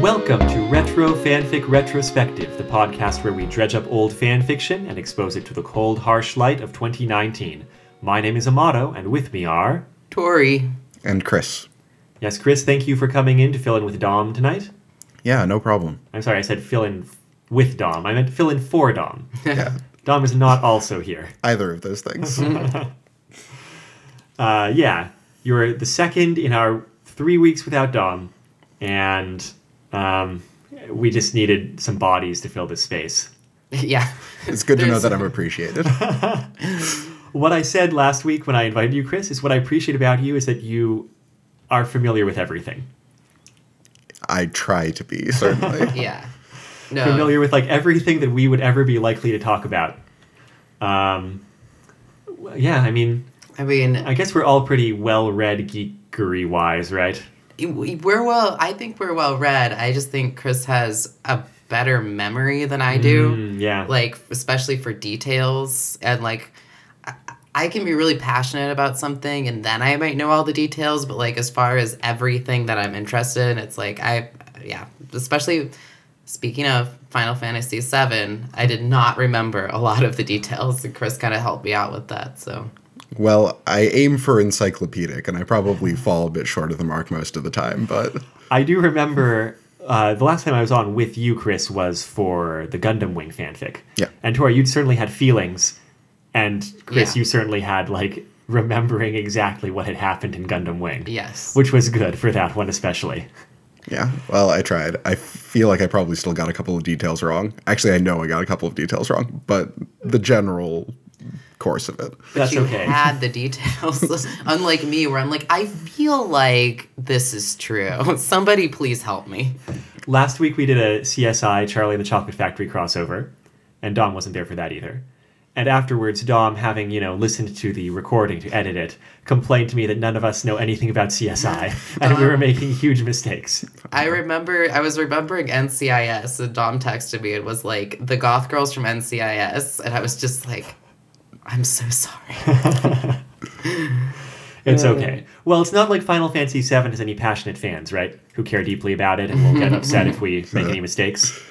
Welcome to Retro Fanfic Retrospective, the podcast where we dredge up old fan fiction and expose it to the cold, harsh light of 2019. My name is Amato, and with me are. Tori. And Chris. Yes, Chris, thank you for coming in to fill in with Dom tonight. Yeah, no problem. I'm sorry, I said fill in with Dom. I meant fill in for Dom. Yeah, Dom is not also here. either of those things. Uh, yeah, you're the second in our three weeks without Dom, and um, we just needed some bodies to fill this space. yeah. It's good to know that I'm appreciated. What I said last week when I invited you, Chris, is what I appreciate about you is that you are familiar with everything. I try to be, certainly. Yeah. No. Familiar with like everything that we would ever be likely to talk about. Um, yeah, I mean, I mean, I guess we're all pretty well read geekery wise, right? we- we're well, I think we're well read. I just think Chris has a better memory than I do. Mm, yeah. Like, especially for details. And, like, I- I can be really passionate about something and then I might know all the details, but, like, as far as everything that I'm interested in, it's like, I, yeah, especially speaking of Final Fantasy VII, I did not remember a lot of the details, and Chris kind of helped me out with that, so. well, I aim for encyclopedic, and I probably fall a bit short of the mark most of the time, but I do remember uh, the last time I was on with you, Chris, was for the Gundam Wing fanfic. Yeah. And Tori, you certainly had feelings, and Chris, Yeah. you certainly had like remembering exactly what had happened in Gundam Wing. Yes. Which was good for that one especially. Yeah, well, I tried. I feel like I probably still got a couple of details wrong. Actually, I know I got a couple of details wrong, but the general course of it. That's you okay. had the details. Unlike me, where I'm like, I feel like this is true. Somebody please help me. Last week we did a CSI Charlie and the Chocolate Factory crossover, and Dom wasn't there for that either. And afterwards, Dom, having you know listened to the recording to edit it, complained to me that none of us know anything about CSI, and we were making huge mistakes. I remember, I was remembering NCIS, and Dom texted me and was like, the goth girls from NCIS. And I was just like, I'm so sorry. It's okay. Well, it's not like Final Fantasy VII has any passionate fans, right? Who care deeply about it and will get upset if we make any mistakes.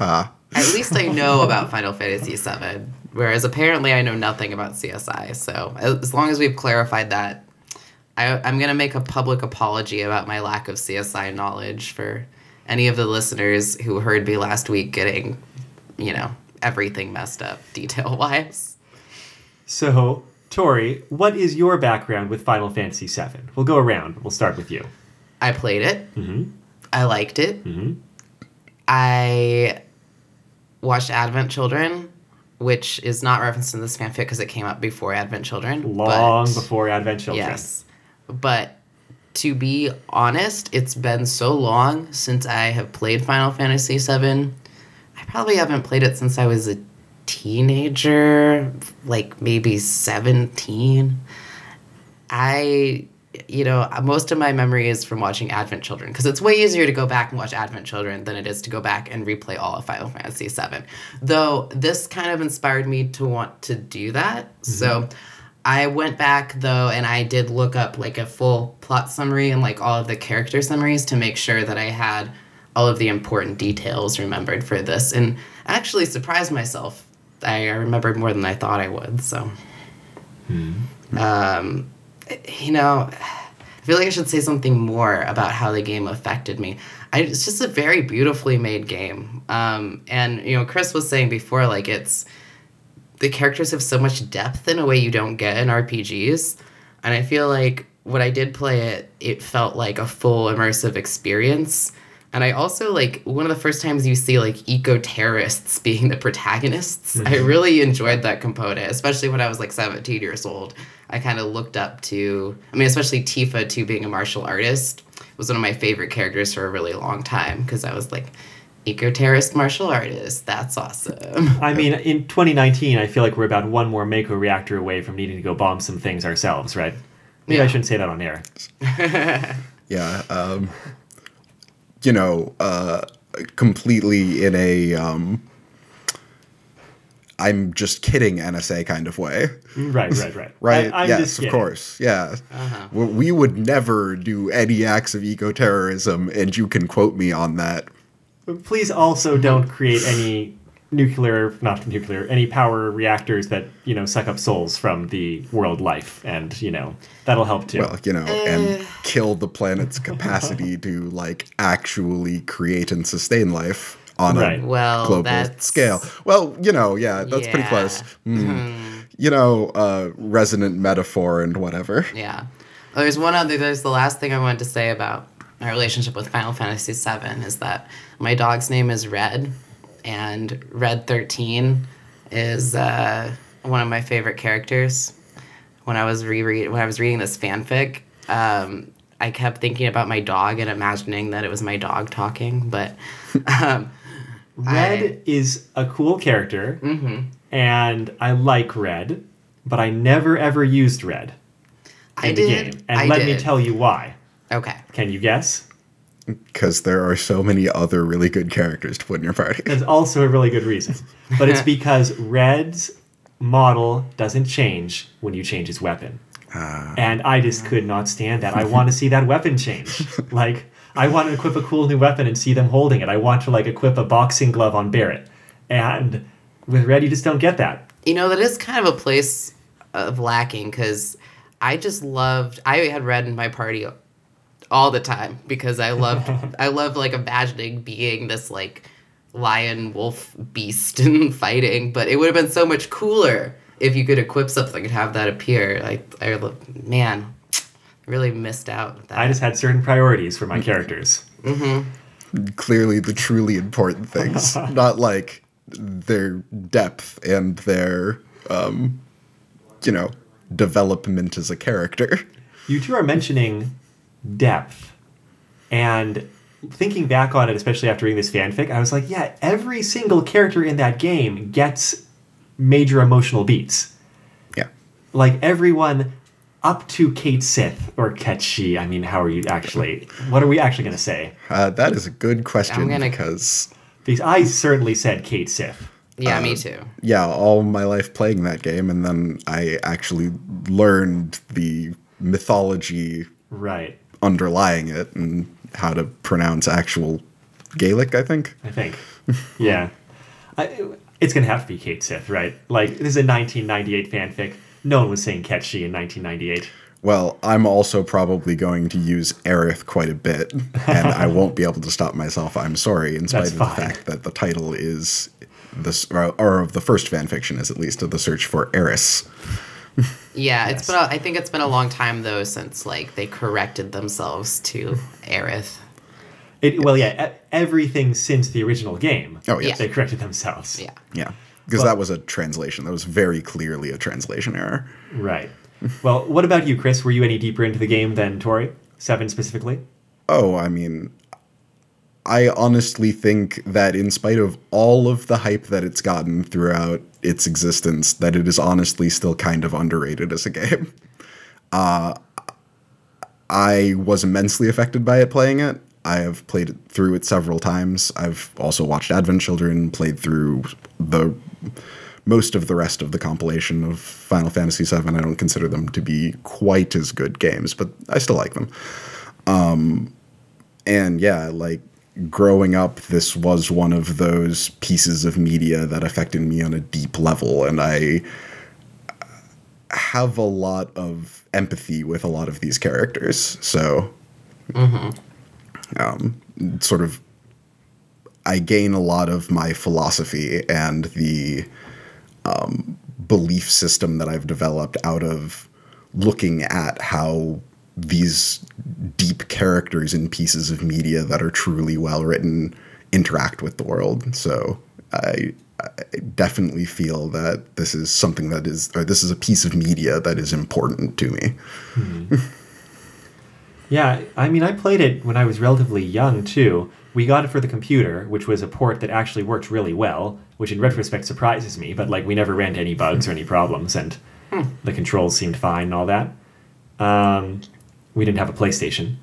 Ah, At least I know about Final Fantasy VII, whereas apparently I know nothing about CSI. So as long as we've clarified that, I, I'm going to make a public apology about my lack of CSI knowledge for any of the listeners who heard me last week getting, you know, everything messed up detail wise. So, Tori, what is your background with Final Fantasy VII? We'll go around. We'll start with you. I played it. Mhm. I liked it. Mhm. I watched Advent Children, which is not referenced in this fanfic because it came up before Advent Children. Long but- before Advent Children. Yes. But to be honest, it's been so long since I have played Final Fantasy VII. I probably haven't played it since I was a teenager, like maybe 17. I, you know, most of my memory is from watching Advent Children because it's way easier to go back and watch Advent Children than it is to go back and replay all of Final Fantasy VII. Though this kind of inspired me to want to do that. So I went back though and I did look up like a full plot summary and like all of the character summaries to make sure that I had all of the important details remembered for this and I actually surprised myself. I remembered more than I thought I would, so Hmm. um, you know, I feel like I should say something more about how the game affected me. I, it's just a very beautifully made game. Um, and, you know, Chris was saying before, like, it's the characters have so much depth in a way you don't get in RPGs. And I feel like when I did play it, it felt like a full immersive experience. And I also like one of the first times you see like eco terrorists being the protagonists. I really enjoyed that component, especially when I was like 17 years old. I kind of looked up to, I mean, especially Tifa too, being a martial artist was one of my favorite characters for a really long time because I was like, eco terrorist martial artist. That's awesome. I mean, in 2019, I feel like we're about one more Mako reactor away from needing to go bomb some things ourselves, right? Maybe I shouldn't say that on air. Yeah. Um, you know, uh, completely in a. Um, I'm just kidding NSA kind of way. Right, right, right. Right? I, yes, just of course. Yeah. Uh-huh. We we would never do any acts of eco terrorism, and you can quote me on that. Please also don't create any nuclear, not nuclear, any power reactors that you know suck up souls from the world life, and you know that'll help too. Well, you know, and kill the planet's capacity to like actually create and sustain life on Right. a Well, global that's- scale. Well, you know, yeah, that's pretty Yeah. close. Hmm. You know, uh, resonant metaphor and whatever. Yeah. Oh, there's one other. There's the last thing I wanted to say about my relationship with Final Fantasy VII is that my dog's name is Red, and Red Thirteen is uh, one of my favorite characters. When I was reread when I was reading this fanfic, um, I kept thinking about my dog and imagining that it was my dog talking. But um, Red I- is a cool character, mhm. and I like Red, but I never ever used Red in I the did. game, and I let did. me tell you why. Okay. Can you guess? Because there are so many other really good characters to put in your party. That's also a really good reason. But it's because Red's model doesn't change when you change his weapon. Ah. And I just could not stand that. I want to see that weapon change. Like, I want to equip a cool new weapon and see them holding it. I want to, like, equip a boxing glove on Barret. And with Red, you just don't get that. You know, that is kind of a place of lacking because I just loved. I had red in my party all the time because I loved. I loved like imagining being this like lion wolf beast and fighting. But it would have been so much cooler if you could equip something and have that appear. Like, I lo- man, really missed out. with That. I just had certain priorities for my characters. Clearly, the truly important things, not like their depth and their, um, you know, development as a character. You two are mentioning depth. And thinking back on it, especially after reading this fanfic, I was like, yeah, every single character in that game gets major emotional beats. Yeah. Like everyone up to Cait Sith or Ketchi. I mean, how are you actually? What are we actually going to say? Uh, that is a good question I'm gonna- because, Because I certainly said Cait Sith. yeah, uh, me too. yeah, all my life playing that game, and then I actually learned the mythology Right. Underlying it and how to pronounce actual Gaelic, I think. I think. yeah. I, it's going to have to be Cait Sith, right? Like, this is a 1998 fanfic. No one was saying catchy in 1998. Well, I'm also probably going to use Aerith quite a bit, and I won't be able to stop myself. I'm sorry, in spite That's of the fact that the title is this, or, or of the first fan fiction is at least of the search for Aeris. Yeah, Yes. it's been. A, I think it's been a long time though since like they corrected themselves to Aerith. It, well, yeah, e- everything since the original game. Oh, yes. They corrected themselves. Yeah. Yeah, because that was a translation. That was very clearly a translation error. Right. Well, what about you, Chris? Were you any deeper into the game than Tori? Seven specifically? Oh, I mean, I honestly think that in spite of all of the hype that it's gotten throughout its existence, that it is honestly still kind of underrated as a game. Uh, I was immensely affected by it playing it. I have played it through it several times. I've also watched Advent Children, played through the most of the rest of the compilation of Final Fantasy VII. I don't consider them to be quite as good games, but I still like them Um, and yeah, like growing up, this was one of those pieces of media that affected me on a deep level, and I have a lot of empathy with a lot of these characters. So, um, sort of, I gain a lot of my philosophy and the um, belief system that I've developed out of looking at how these deep characters in pieces of media that are truly well written interact with the world. So I, I definitely feel that this is something that is, or this is a piece of media that is important to me. Yeah, I mean, I played it when I was relatively young, too. We got it for the computer, which was a port that actually worked really well, which in retrospect surprises me, but like we never ran into any bugs or any problems, and the controls seemed fine and all that. Um, we didn't have a PlayStation.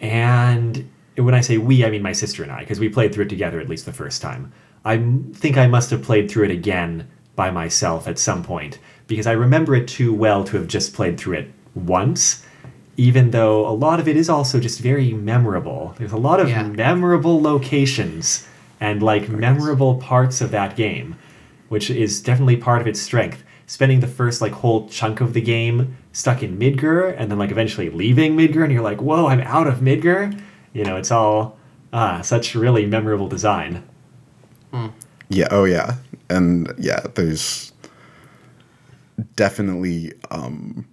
And when I say we, I mean my sister and I, because we played through it together at least the first time. I think I must have played through it again by myself at some point because I remember it too well to have just played through it once. Even though a lot of it is also just very memorable. There's a lot of Yeah. memorable locations and like memorable parts of that game, which is definitely part of its strength. Spending the first like whole chunk of the game stuck in Midgar and then like eventually leaving Midgar and you're like, whoa, I'm out of Midgar. You know, it's all ah, such really memorable design. Yeah, oh yeah. And yeah, there's definitely um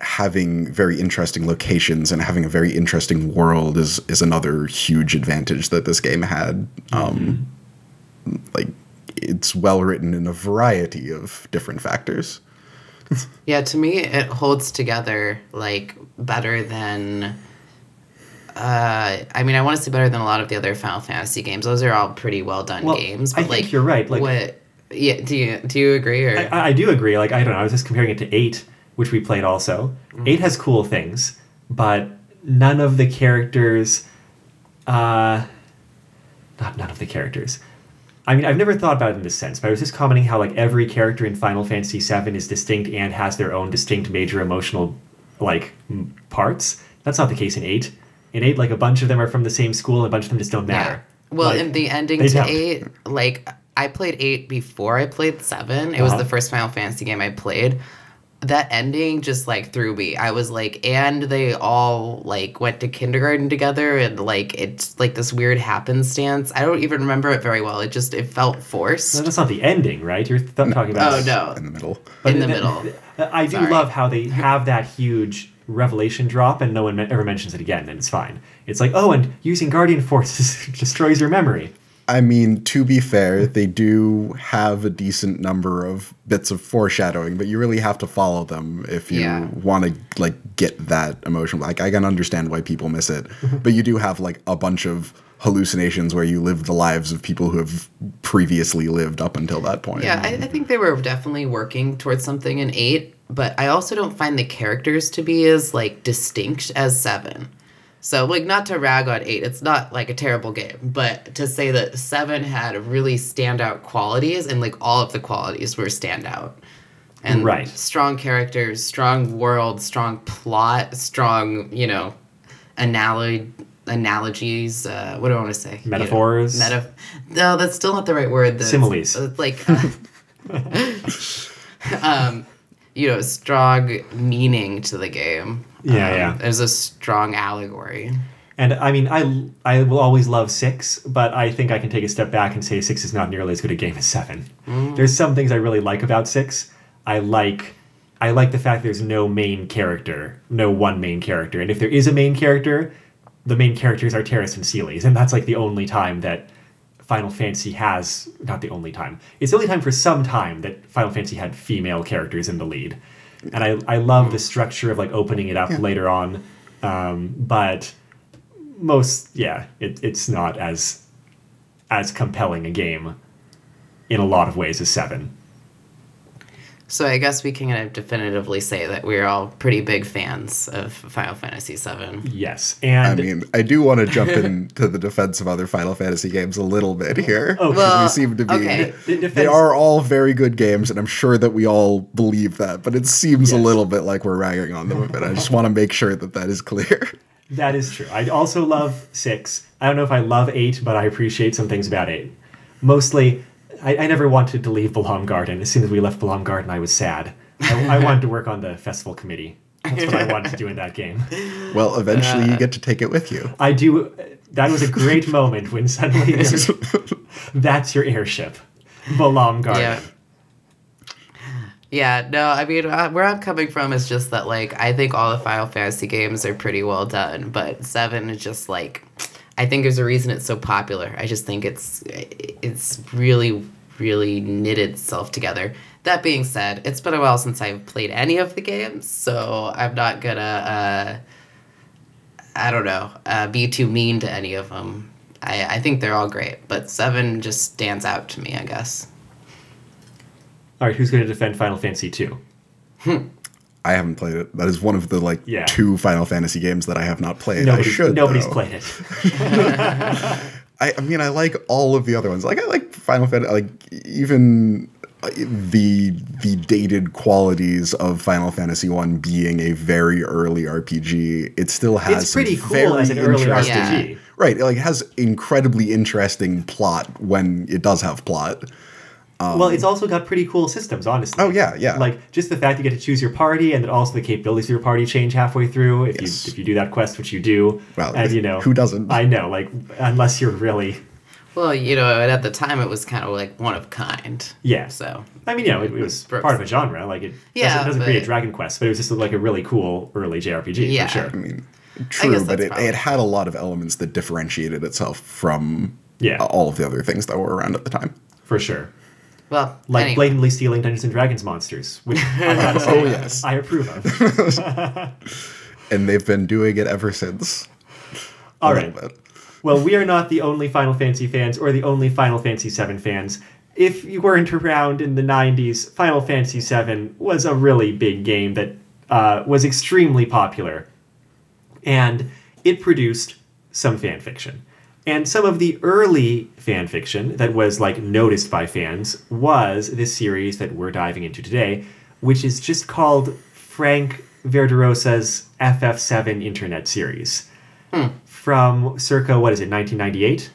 having very interesting locations and having a very interesting world is is another huge advantage that this game had. Um like it's well written in a variety of different factors. Yeah, to me, it holds together like better than. Uh, I mean, I want to say better than a lot of the other Final Fantasy games. Those are all pretty well done Well, games. I But think like, you're right, like- what? Yeah. Do you do you agree or? I, I do agree. Like I don't know. I was just comparing it to eight, which we played also. Eight has cool things, but none of the characters, uh, not none of the characters. I mean, I've never thought about it in this sense, but I was just commenting how like every character in Final Fantasy VII is distinct and has their own distinct major emotional like m- parts. That's not the case in eight. In eight, like a bunch of them are from the same school, and a bunch of them just don't matter. Yeah. Well, Like, in the ending to don't. eight, like I played eight before I played seven. It was Uh-huh. the first Final Fantasy game I played. That ending just like threw me. I was like, and they all like went to kindergarten together, and like it's like this weird happenstance. I don't even remember it very well. It just it felt forced. No, that's not the ending, right? You're th- talking about Oh no, in the middle. But in the th- middle. I do Sorry. love how they have that huge revelation drop and no one ever mentions it again, and it's fine. It's like, oh, and using Guardian forces destroys your memory. I mean, to be fair, they do have a decent number of bits of foreshadowing, but you really have to follow them if you Yeah. want to like get that emotion. Like I can understand why people miss it, mm-hmm. but you do have like a bunch of hallucinations where you live the lives of people who have previously lived up until that point. Yeah, I, I think they were definitely working towards something in eight, but I also don't find the characters to be as like distinct as seven. So like not to rag on eight, it's not like a terrible game, but to say that seven had really standout qualities and like all of the qualities were standout. And Right. strong characters, strong world, strong plot, strong, you know, analogy analogies, uh, what do I want to say? You know, Metaphors? Meta- no, that's still not the right word. That's- Similes. uh, like, uh, um, you know, strong meaning to the game. Yeah, Um, yeah. There's a strong allegory. And I mean, I I will always love six, but I think I can take a step back and say six is not nearly as good a game as seven. There's some things I really like about six. I like I like the fact there's no main character, no one main character, and if there is a main character, the main characters are Terrace and Celes, and that's like the only time that Final Fantasy has not the only time. It's the only time for some time that Final Fantasy had female characters in the lead, and I I love the structure of like opening it up later on, um, but most yeah it, it's not as as compelling a game in a lot of ways as seven So I guess we can kind of definitively say that we're all pretty big fans of Final Fantasy VII. yes and I mean, I do want to jump into the defense of other Final Fantasy games a little bit here. Oh, because Well, we seem to be. okay. The They are all very good games, and I'm sure that we all believe that, but it seems a little bit like we're ragging on them a bit. I just want to make sure that that is clear. that is true i also love six i don't know if i love eight but i appreciate some things about eight mostly i, I never wanted to leave Balamb Garden. As soon as we left Balamb Garden i was sad. I, I wanted to work on the festival committee. That's what i wanted to do in that game. Well, eventually you get to take it with you. i do that was a great moment when suddenly there's- that's your airship Balamb Garden. Yeah. Yeah, no, I mean, uh, where I'm coming from is just that, like, I think all the Final Fantasy games are pretty well done, but Seven is just like, I think there's a reason it's so popular. I just think it's it's really, really knitted itself together. That being said, it's been a while since I've played any of the games, so I'm not gonna, uh, I don't know, uh, be too mean to any of them. I, I think they're all great, but Seven just stands out to me, I guess. all right who's going to defend final fantasy 2 I haven't played it. That is one of the like Yeah. two Final Fantasy games that I have not played. I nobody's, should. nobody's though. played it I, I mean, I like all of the other ones. Like I like Final Fantasy. Like even uh, the the dated qualities of Final Fantasy One being a very early RPG, it still has It's pretty some cool very as an early interesting- RPG. Right, it like has incredibly interesting plot when it does have plot. Well, it's also got pretty cool systems, honestly. Um, Oh, yeah, yeah. Like just the fact you get to choose your party, and then also the capabilities of your party change halfway through if Yes. you if you do that quest, which you do. Well, and you know who doesn't? I know, like unless you're really Well, you know, at the time it was kind of like one of kind. yeah. So I mean, you know, it, it was Brooks. part of a genre. Like it Yeah, doesn't, doesn't create Dragon Quest, but it was just like a really cool early JRPG Yeah. for sure. I mean, true, guess but it, it had a lot of elements that differentiated itself from Yeah. all of the other things that were around at the time. For sure. Well, Like anyway. blatantly stealing Dungeons and Dragons monsters, which I gotta say, Oh, yes. I approve of. And they've been doing it ever since. All a right. little bit. Well, we are not the only Final Fantasy fans or the only Final Fantasy VII fans. If you weren't around in the 90s, Final Fantasy VII was a really big game that uh, was extremely popular. And it produced some fan fiction. And some of the early fan fiction that was like noticed by fans was this series that we're diving into today, which is just called Frank Verderosa's FF7 Internet series from circa what is it 1998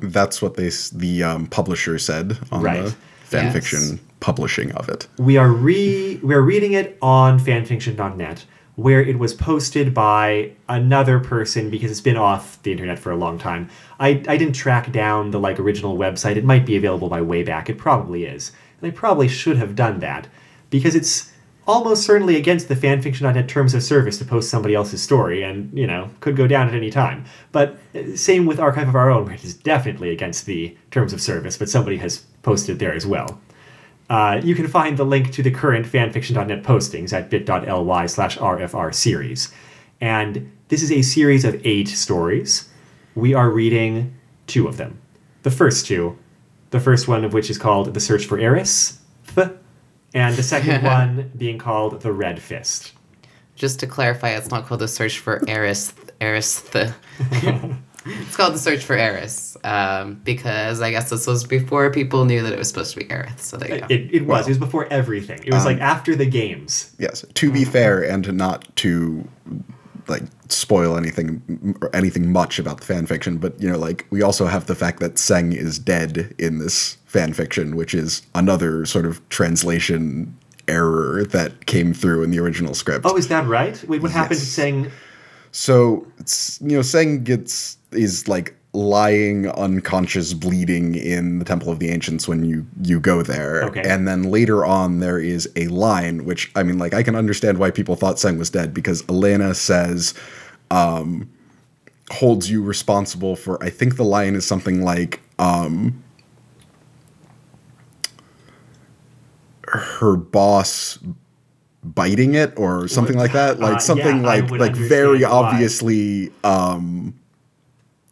That's what they the um, publisher said on Right. the fan Yes. fiction publishing of it. we are re we're reading it on fanfiction.net where it was posted by another person because it's been off the internet for a long time. I i didn't track down the like original website. It might be available by wayback it probably is. And i probably should have done that because it's almost certainly against the fanfiction.net terms of service to post somebody else's story and you know could go down at any time. But uh, same with archive of our own it is definitely against the terms of service but somebody has posted there as well uh, you can find the link to the current fanfiction.net postings at bit.ly slash rfr series. And this is a series of eight stories. We are reading two of them. The first two, the first one of which is called The Search for Aeris, and the second one being called The Red Fist. Just to clarify, it's not called the search for Eris. Aeris. The. it's called the search for Aeris um, because I guess this was before people knew that it was supposed to be Aerith. So there you go. It, it was. it was before everything. It was like after the games. Yes. To be fair, and not to like spoil anything or anything much about the fan fiction, but you know, like we also have the fact that Tseng is dead in this fan fiction, which is another sort of translation error that came through in the original script. Oh, is that right? Wait, what happened to Yes. saying So it's you know, Tseng gets is like lying unconscious bleeding in the temple of the ancients when you you go there Okay. and then later on there is a line which i mean like i can understand why people thought Tseng was dead because elena says um holds you responsible for i think the line is something like um her boss biting it or something like that like Uh, something yeah, like like very why. obviously um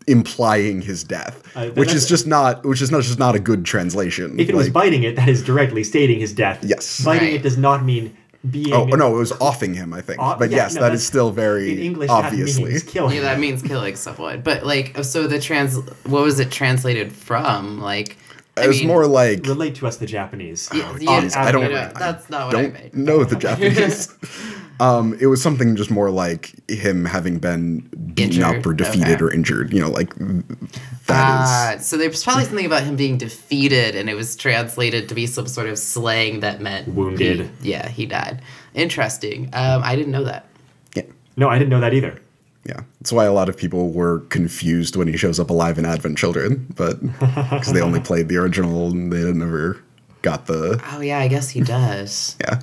implying his death Uh, which is just not which is not just not a good translation If it was biting it, that is directly stating his death. Yes. Biting Right. it does not mean being. oh no it was offing him i think Off- but yeah, yes no, that's- still very in English, obviously that means killing. Yeah, that means killing someone. But like, so the trans, what was it translated from? Like, I it was mean, more like Relate to us, the Japanese. Yeah, Oh, yeah, jeez, I don't. you know, that's not what I don't meant. know the Japanese. um, it was something just more like him having been beaten up or defeated okay. or injured. You know, like that Ah, is. so there's probably something about him being defeated, and it was translated to be some sort of slang that meant Wounded. he- yeah, he died. Interesting. Um, I didn't know that. Yeah, No, I didn't know that either. yeah. That's why a lot of people were confused when he shows up alive in Advent Children, but because they only played the original and they never got the Oh yeah, I guess he does. yeah.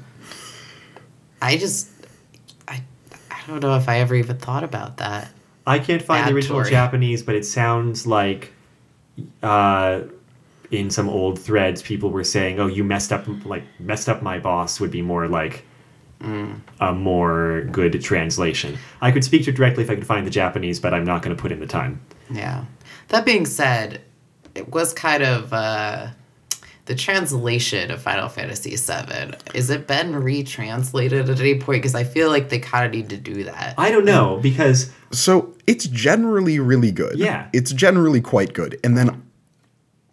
I just, I, I don't know if I ever even thought about that. I can't find the original Tori. Japanese, but it sounds like uh, in some old threads, people were saying, "Oh, you messed up, like messed up my boss." Would be more like a more good translation. I could speak to it directly if I could find the Japanese, but I'm not going to put in the time. Yeah. That being said, it was kind of uh, the translation of Final Fantasy VII. Is it been retranslated at any point? Because I feel like they kind of need to do that. I don't know because So it's generally really good. Yeah. It's generally quite good. And then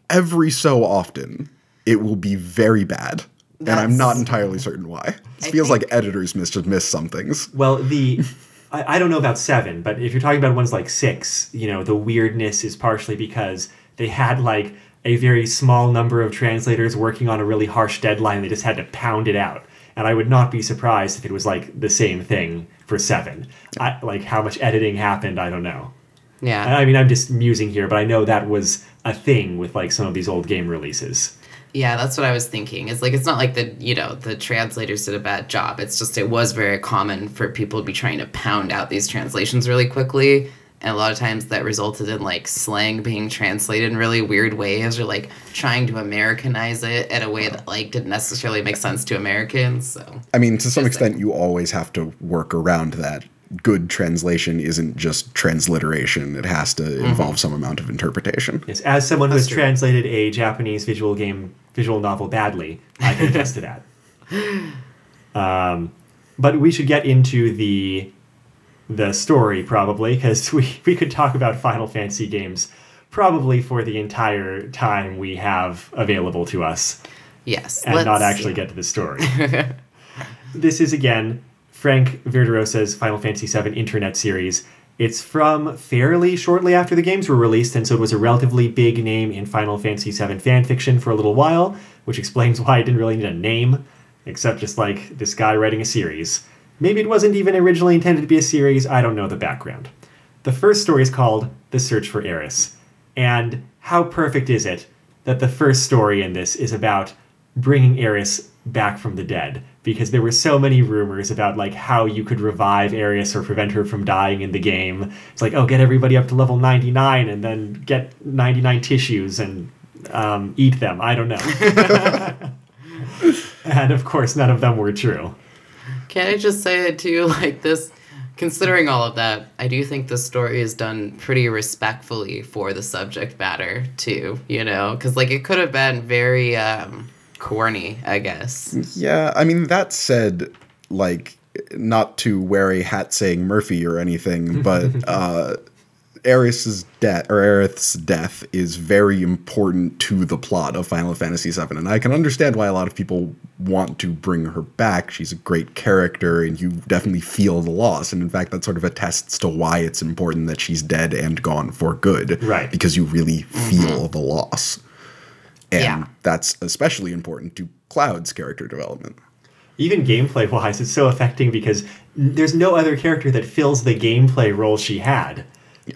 every so often, it will be very bad. and I'm not entirely certain why. It I feels think- like editors miss just miss some things. Well, the I, I don't know about seven, but if you're talking about ones like six, you know, the weirdness is partially because they had like a very small number of translators working on a really harsh deadline. They just had to pound it out. And I would not be surprised if it was like the same thing for seven. I, like how much editing happened, I don't know. Yeah. I mean, I'm just musing here, but I know that was a thing with like some of these old game releases. Yeah, that's what I was thinking. It's like it's not like the you know the translators did a bad job. It's just it was very common for people to be trying to pound out these translations really quickly, and a lot of times that resulted in like slang being translated in really weird ways, or like trying to Americanize it in a way that like didn't necessarily make sense to Americans. So I mean, to some Just extent, you always have to work around that. Good translation isn't just transliteration, it has to Mm-hmm. involve some amount of interpretation. Yes, as someone who has translated a Japanese visual game, visual novel badly, I can attest to that. Um, but we should get into the the story probably because we we could talk about Final Fantasy games probably for the entire time we have available to us yes, and not actually get to the story. this is again Frank Verderosa's Final Fantasy VII Internet series. It's from fairly shortly after the games were released, and so it was a relatively big name in Final Fantasy VII fanfiction for a little while, which explains why it didn't really need a name, except just like this guy writing a series. Maybe it wasn't even originally intended to be a series, I don't know the background. The first story is called The Search for Aeris, and how perfect is it that the first story in this is about bringing Aeris back from the dead? Because there were so many rumors about like how you could revive Aeris or prevent her from dying in the game. It's like, oh, get everybody up to level 99 and then get 99 tissues and um, eat them. I don't know. and of course, none of them were true. Can I just say it to you Like this, considering all of that, I do think the story is done pretty respectfully for the subject matter too. You know, because like it could have been very um, corny, I guess. Yeah, I mean, that said, like, not to wear a hat saying Murphy or anything, but uh, Aeris's death or Aerith's death is very important to the plot of Final Fantasy VII, and I can understand why a lot of people want to bring her back. She's a great character, and you definitely feel the loss. And in fact, that sort of attests to why it's important that she's dead and gone for good, Right. Because you really mm-hmm. feel the loss, and Yeah. that's especially important to Cloud's character development. even gameplay wise, it's so affecting because there's no other character that fills the gameplay role she had.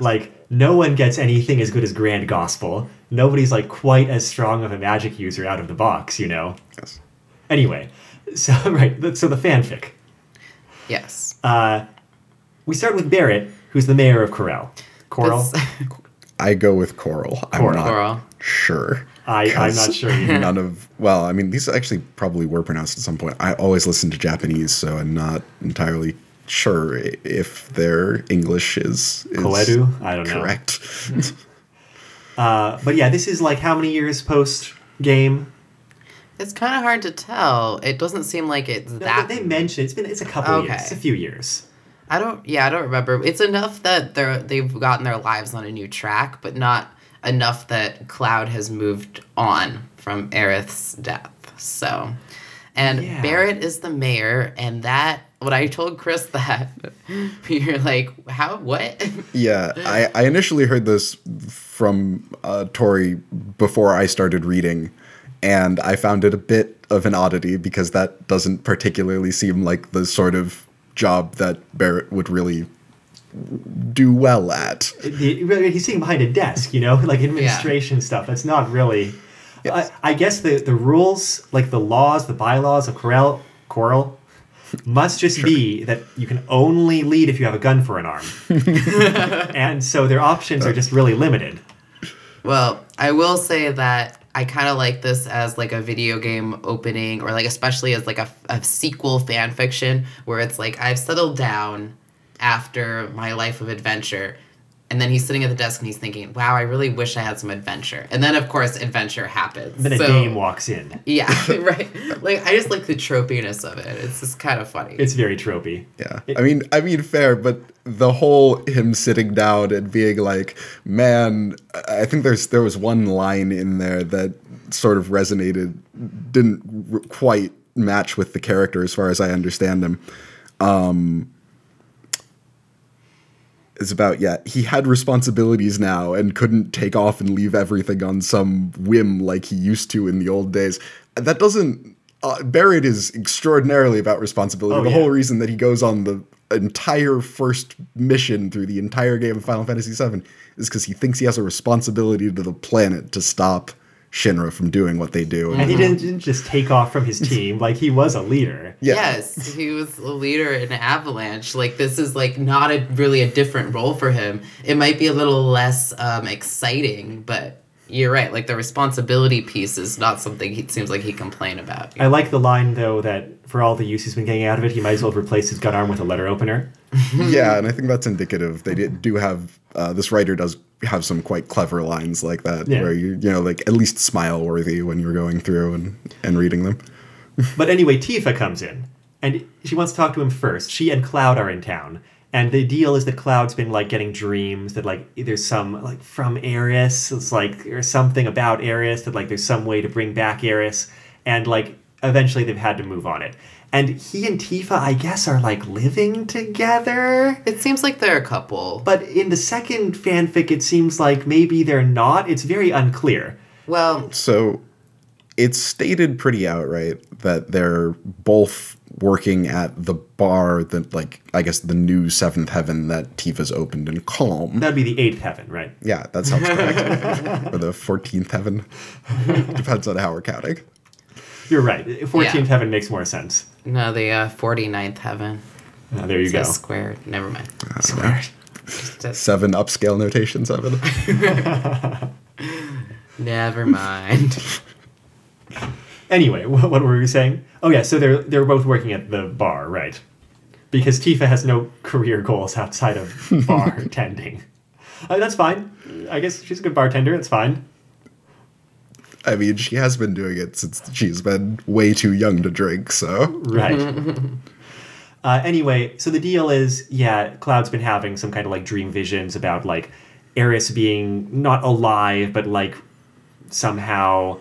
Like, no one gets anything as good as Grand Gospel. Nobody's like quite as strong of a magic user out of the box, you know? Yes. Anyway, so, right, so the fanfic. Yes. Uh, we start with Barret, who's the mayor of Corel. Coral? I go with Coral. I'm Coral. not Coral. sure. I- I'm 'Cause not sure either. None of well, I mean, these actually probably were pronounced at some point. I always listen to Japanese, so I'm not entirely sure if their English is, is Koedu? I don't know. correct. Uh, but yeah, this is like how many years post game? It's kind of hard to tell. It doesn't seem like it's No, that. they mention it's been it's a couple Okay. years, it's a few years. I don't. Yeah, I don't remember. It's enough that they're they've gotten their lives on a new track, but not enough that Cloud has moved on from Aerith's death. So, and Yeah. Barret is the mayor, and that when I told Chris that, you're like, how? What? yeah, I, I initially heard this from uh, Tori before I started reading, and I found it a bit of an oddity because that doesn't particularly seem like the sort of job that Barret would really do well at. He's sitting behind a desk, you know, like administration stuff. That's not really. Yes. I, I guess the the rules, like the laws, the bylaws of Corel, Coral, must just be that you can only lead if you have a gun for an arm, and so their options are just really limited. Well, I will say that I kind of like this as like a video game opening, or like especially as like a, a sequel fan fiction where it's like I've settled down after my life of adventure. And then he's sitting at the desk and he's thinking, "Wow, I really wish I had some adventure." And then, of course, adventure happens. Then a So- dame walks in. Yeah, right. Like I just like the tropiness of it. It's just kind of funny. It's very tropey. Yeah. It- I mean, I mean, fair, but the whole him sitting down and being like, "Man," I think there's there was one line in there that sort of resonated, didn't r- quite match with the character as far as I understand him. Um, is about yeah he had responsibilities now and couldn't take off and leave everything on some whim like he used to in the old days. That doesn't uh, barret is extraordinarily about responsibility. Oh, the yeah. whole reason that he goes on the entire first mission through the entire game of final fantasy VII is because he thinks he has a responsibility to the planet to stop shinra from doing what they do And he didn't, didn't just take off from his team. Like he was a leader. yeah Yes, he was a leader in Avalanche. Like this is like not a really a different role for him. It might be a little less um, exciting, but you're right. Like the responsibility piece is not something he seems like he complain about. I like the line though that for all the use he's been getting out of it, he might as well replace his gun arm with a letter opener. yeah, and I think that's indicative. They did, do have uh, this writer does have some quite clever lines like that, Yeah. where you you know like at least smile worthy when you're going through and and reading them. But anyway, Tifa comes in and she wants to talk to him first. She and Cloud are in town. And the deal is that Cloud's been like getting dreams that like there's some like from Aeris, it's like or something about Aeris that like there's some way to bring back Aeris, and like eventually they've had to move on it. And he and Tifa, I guess, are like living together. It seems like they're a couple. But in the second fanfic, it seems like maybe they're not. It's very unclear. Well, So it's stated pretty outright that they're both working at the bar that like I guess the new seventh heaven that Tifa's opened in Kalm. That'd be the eighth heaven, right? yeah, that sounds correct. or the fourteenth heaven. Depends on how we're counting. You're right. 14th Yeah. heaven makes more sense. no, the uh, 49th heaven. Uh, there you It's go. a square. Never mind. Squared. Just Seven upscale notation seven. never mind. Anyway, what, what were we saying? Oh yeah, so they're they're both working at the bar, right? Because Tifa has no career goals outside of bartending. Uh, that's fine. I guess she's a good bartender. It's fine. I mean, she has been doing it since she's been way too young to drink, so Right. uh, anyway, so the deal is, yeah, Cloud's been having some kind of like dream visions about like Aeris being not alive, but like somehow,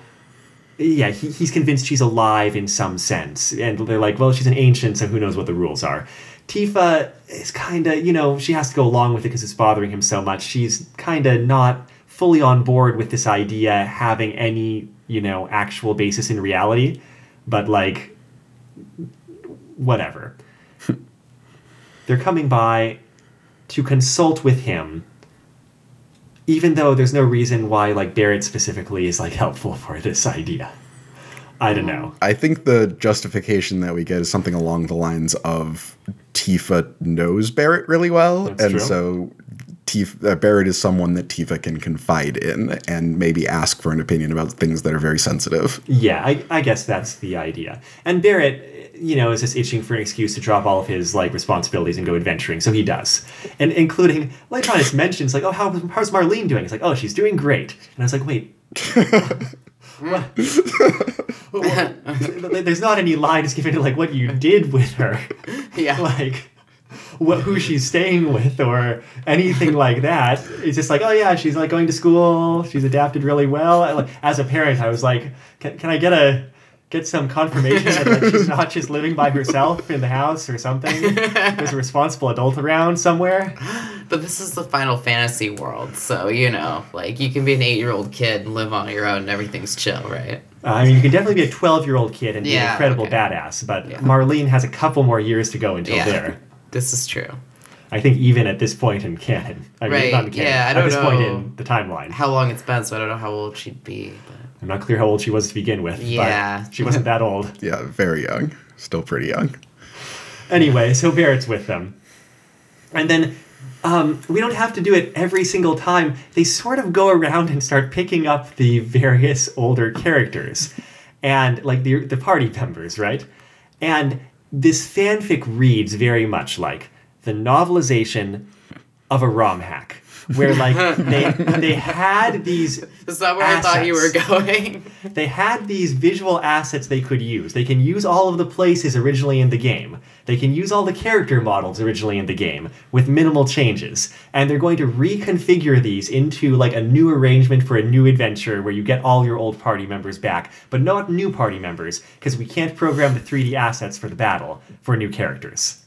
yeah, he, he's convinced she's alive in some sense. And they're like, well, she's an ancient, so who knows what the rules are. Tifa is kind of, you know, she has to go along with it because it's bothering him so much. She's kind of not fully on board with this idea having any, you know, actual basis in reality. But like, whatever. They're coming by to consult with him, even though there's no reason why like Barret specifically is like helpful for this idea. I don't know. I think the justification that we get is something along the lines of Tifa knows Barret really well, That's and true. so Tifa, uh, Barret is someone that Tifa can confide in and maybe ask for an opinion about things that are very sensitive. Yeah, I, I guess that's the idea. And Barret, you know, is just itching for an excuse to drop all of his like responsibilities and go adventuring, so he does. And including later on, it's mentions like, oh, how, how's Marlene doing? It's like, oh, she's doing great. And I was like, wait. what? There's not any lie lines given to like what you did with her. Yeah. like what who she's staying with or anything like that. It's just like, oh yeah, she's like going to school. She's adapted really well. Like, as a parent, I was like, can, can I get a get some confirmation that she's not just living by herself in the house or something? There's a responsible adult around somewhere. But this is the Final Fantasy world, so you know, like you can be an eight-year-old kid and live on your own, and everything's chill, right? Uh, I mean, you can definitely be a 12 year old kid and be an incredible okay. badass, but Yeah. Marlene has a couple more years to go until Yeah. there. This is true. I think even at this point in canon, I mean, Right, not in canon, yeah, I at don't at this point in the timeline. How long it's been, so I don't know how old she'd be. But I'm not clear how old she was to begin with. Yeah. But she wasn't that old. Yeah, very young, still pretty young. Anyway, so Barret's with them. And then um, we don't have to do it every single time. They sort of go around and start picking up the various older characters and like the, the party members, right? And this fanfic reads very much like the novelization of a ROM hack. Where like they they had these Is that where I thought you were going? they had these visual assets they could use. They can use all of the places originally in the game. They can use all the character models originally in the game with minimal changes. And they're going to reconfigure these into like a new arrangement for a new adventure where you get all your old party members back, but not new party members because we can't program the 3D assets for the battle for new characters.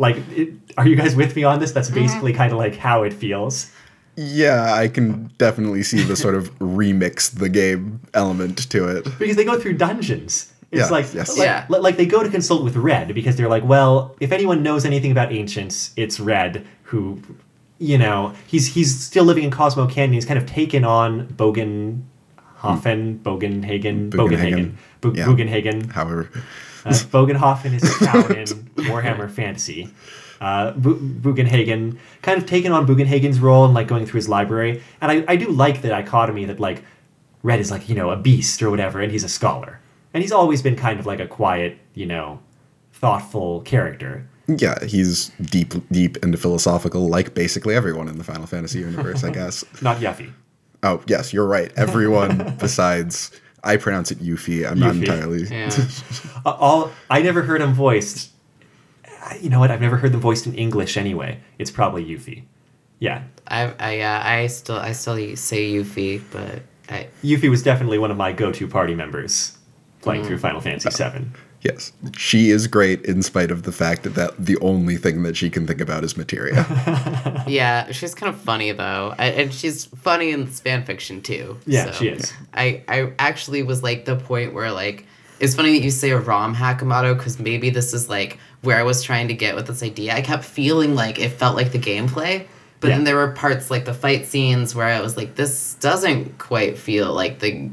Like, it, are you guys with me on this? That's mm-hmm. basically kind of like how it feels. Yeah, I can definitely see the sort of remix the game element to it. because they go through dungeons. It's Yeah, like, yes. like, Yeah. like they go to consult with Red because they're like, well, if anyone knows anything about ancients, it's Red who, you know, he's he's still living in Cosmo Canyon. He's kind of taken on Bogenhofen, hmm. Bogenhagen, Bogenhagen, Bugenhagen. Bu- Yeah. Bugenhagen. However, Uh, Bogenhofen is a town in Warhammer Fantasy. Uh, Bu- Bugenhagen kind of taken on Bugenhagen's role and like going through his library, and I, I do like the dichotomy that like Red is like you know a beast or whatever, and he's a scholar, and he's always been kind of like a quiet, you know, thoughtful character. yeah, he's deep, deep into philosophical, like basically everyone in the Final Fantasy universe, I guess. Not Yuffie. Oh, yes, you're right. Everyone besides, I pronounce it Yuffie. I'm not entirely. Yeah. Uh, all I never heard him voiced. uh, You know what? I've never heard them voiced in English anyway. It's probably Yuffie. Yeah, I, I, yeah, I still, I still say Yuffie, but I, Yuffie was definitely one of my go-to party members playing through Final Fantasy VII. Yes, she is great in spite of the fact that, that the only thing that she can think about is materia. yeah, she's kind of funny though, I, and she's funny in fan fiction too. Yeah, so she is. I, I actually was like the point where like it's funny that you say a ROM Hakamoto because maybe this is like where I was trying to get with this idea. I kept feeling like it felt like the gameplay, but Yeah. then there were parts like the fight scenes where I was like, this doesn't quite feel like the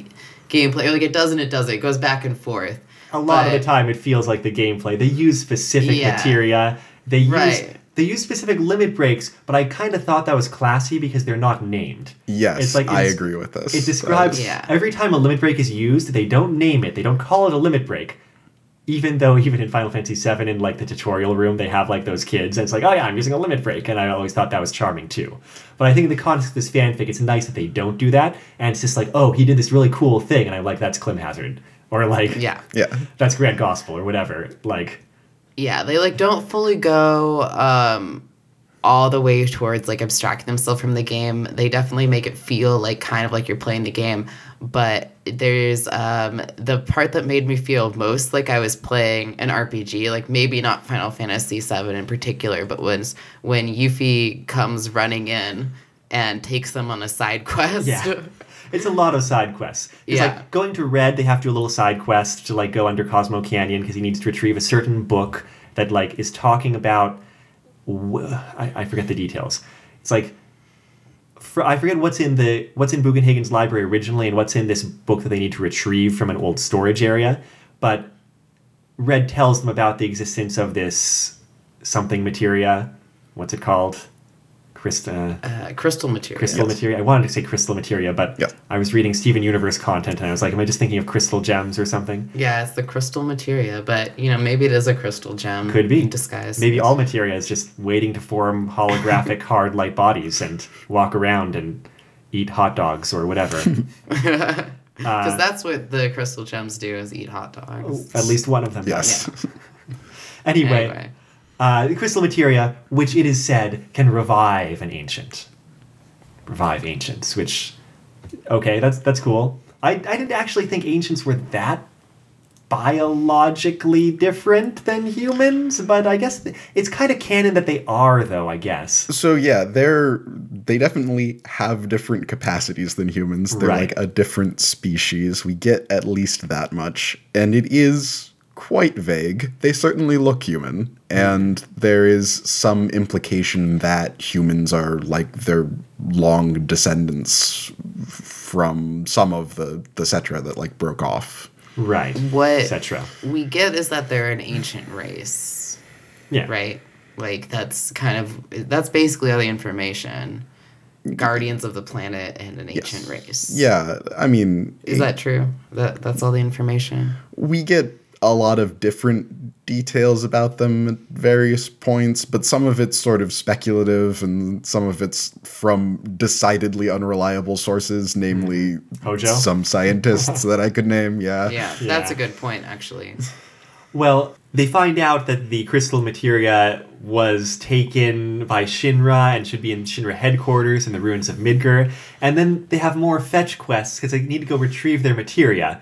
gameplay. Like it doesn't, it doesn't. It goes back and forth. A lot of the time, it feels like the gameplay. They use specific Yeah. materia. They use Right. they use specific limit breaks, but I kind of thought that was classy because they're not named. yes, It's like I agree with this. It describes Yeah. every time a limit break is used, they don't name it. They don't call it a limit break. Even though even in Final Fantasy VII in like the tutorial room they have like those kids and it's like, oh yeah, I'm using a limit break, and I always thought that was charming too. But I think in the context of this fanfic, it's nice that they don't do that, and it's just like, oh, he did this really cool thing, and I'm like, that's Climhazzard. Or like Yeah. Yeah, that's Grand Gospel or whatever. Like Yeah, they like don't fully go um all the way towards like abstracting themselves from the game. They definitely make it feel like kind of like you're playing the game. But there's um the part that made me feel most like I was playing an RPG, like maybe not Final Fantasy 7 in particular, but was when Yuffie comes running in and takes them on a side quest. Yeah. It's a lot of side quests. It's Yeah. like going to Red, they have to do a little side quest to like go under Cosmo Canyon because he needs to retrieve a certain book that like is talking about. I, I forget the details. It's like for, I forget what's in the what's in Bugenhagen's library originally and what's in this book that they need to retrieve from an old storage area. But Red tells them about the existence of this something materia. What's it called? Krista. Uh, crystal material. Crystal Yes. materia. I wanted to say crystal materia, but Yes. I was reading Steven Universe content and I was like, am I just thinking of crystal gems or something? Yeah, it's the crystal materia, but you know, maybe it is a crystal gem. Could be. in disguise. Maybe all materia is just waiting to form holographic hard light bodies and walk around and eat hot dogs or whatever. Because that's what the crystal gems do is eat hot dogs. At least one of them yes. does. Anyway, Anyway. Uh, crystal materia, which it is said can revive an ancient. Revive ancients, which, okay, that's that's cool. I, I didn't actually think ancients were that biologically different than humans, but I guess th- it's kind of canon that they are, though. I guess. So yeah, they're they definitely have different capacities than humans. They're Right. like a different species. We get at least that much, and it is quite vague. They certainly look human, and there is some implication that humans are like their long descendants from some of the the Cetra that like broke off. Right. What Etc. we get is that they're an ancient race, Yeah. right? Like that's kind of that's basically all the information. Guardians of the planet and an ancient race. Yeah, I mean, Is eh that true? That that's all the information. we get a lot of different details about them at various points, but some of it's sort of speculative and some of it's from decidedly unreliable sources, namely mm. Hojo? some scientists that I could name. Yeah. Yeah, that's Yeah. a good point, actually. Well, they find out that the crystal materia was taken by Shinra and should be in Shinra headquarters in the ruins of Midgar. And then they have more fetch quests because they need to go retrieve their materia.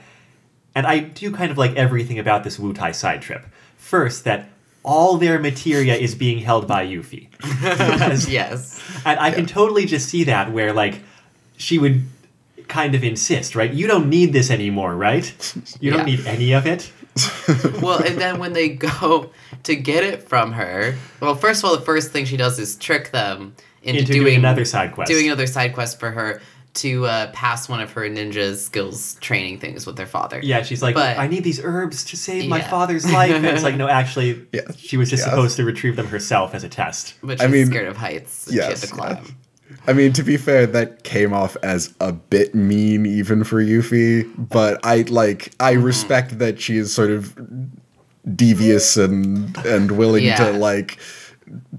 And I do kind of like everything about this Wutai side trip. First, that all their materia is being held by Yuffie. Because- yes. and I can totally just see that where like she would kind of insist, right? You don't need this anymore, right? You don't Yeah. need any of it. Well, and then when they go to get it from her, well, first of all, the first thing she does is trick them into, Into doing another side quest. Doing another side quest for her to uh, pass one of her ninja skills training things with their father. Yeah, she's like, But- I need these herbs to save my father's life. And it's like, no, actually, Yeah. she was just Yeah. supposed to retrieve them herself as a test. But I she's mean, scared of heights. And she had yes, to climb. I mean, to be fair, that came off as a bit mean even for Yuffie, but I like I Mm-hmm. respect that she is sort of devious and and willing Yeah. to like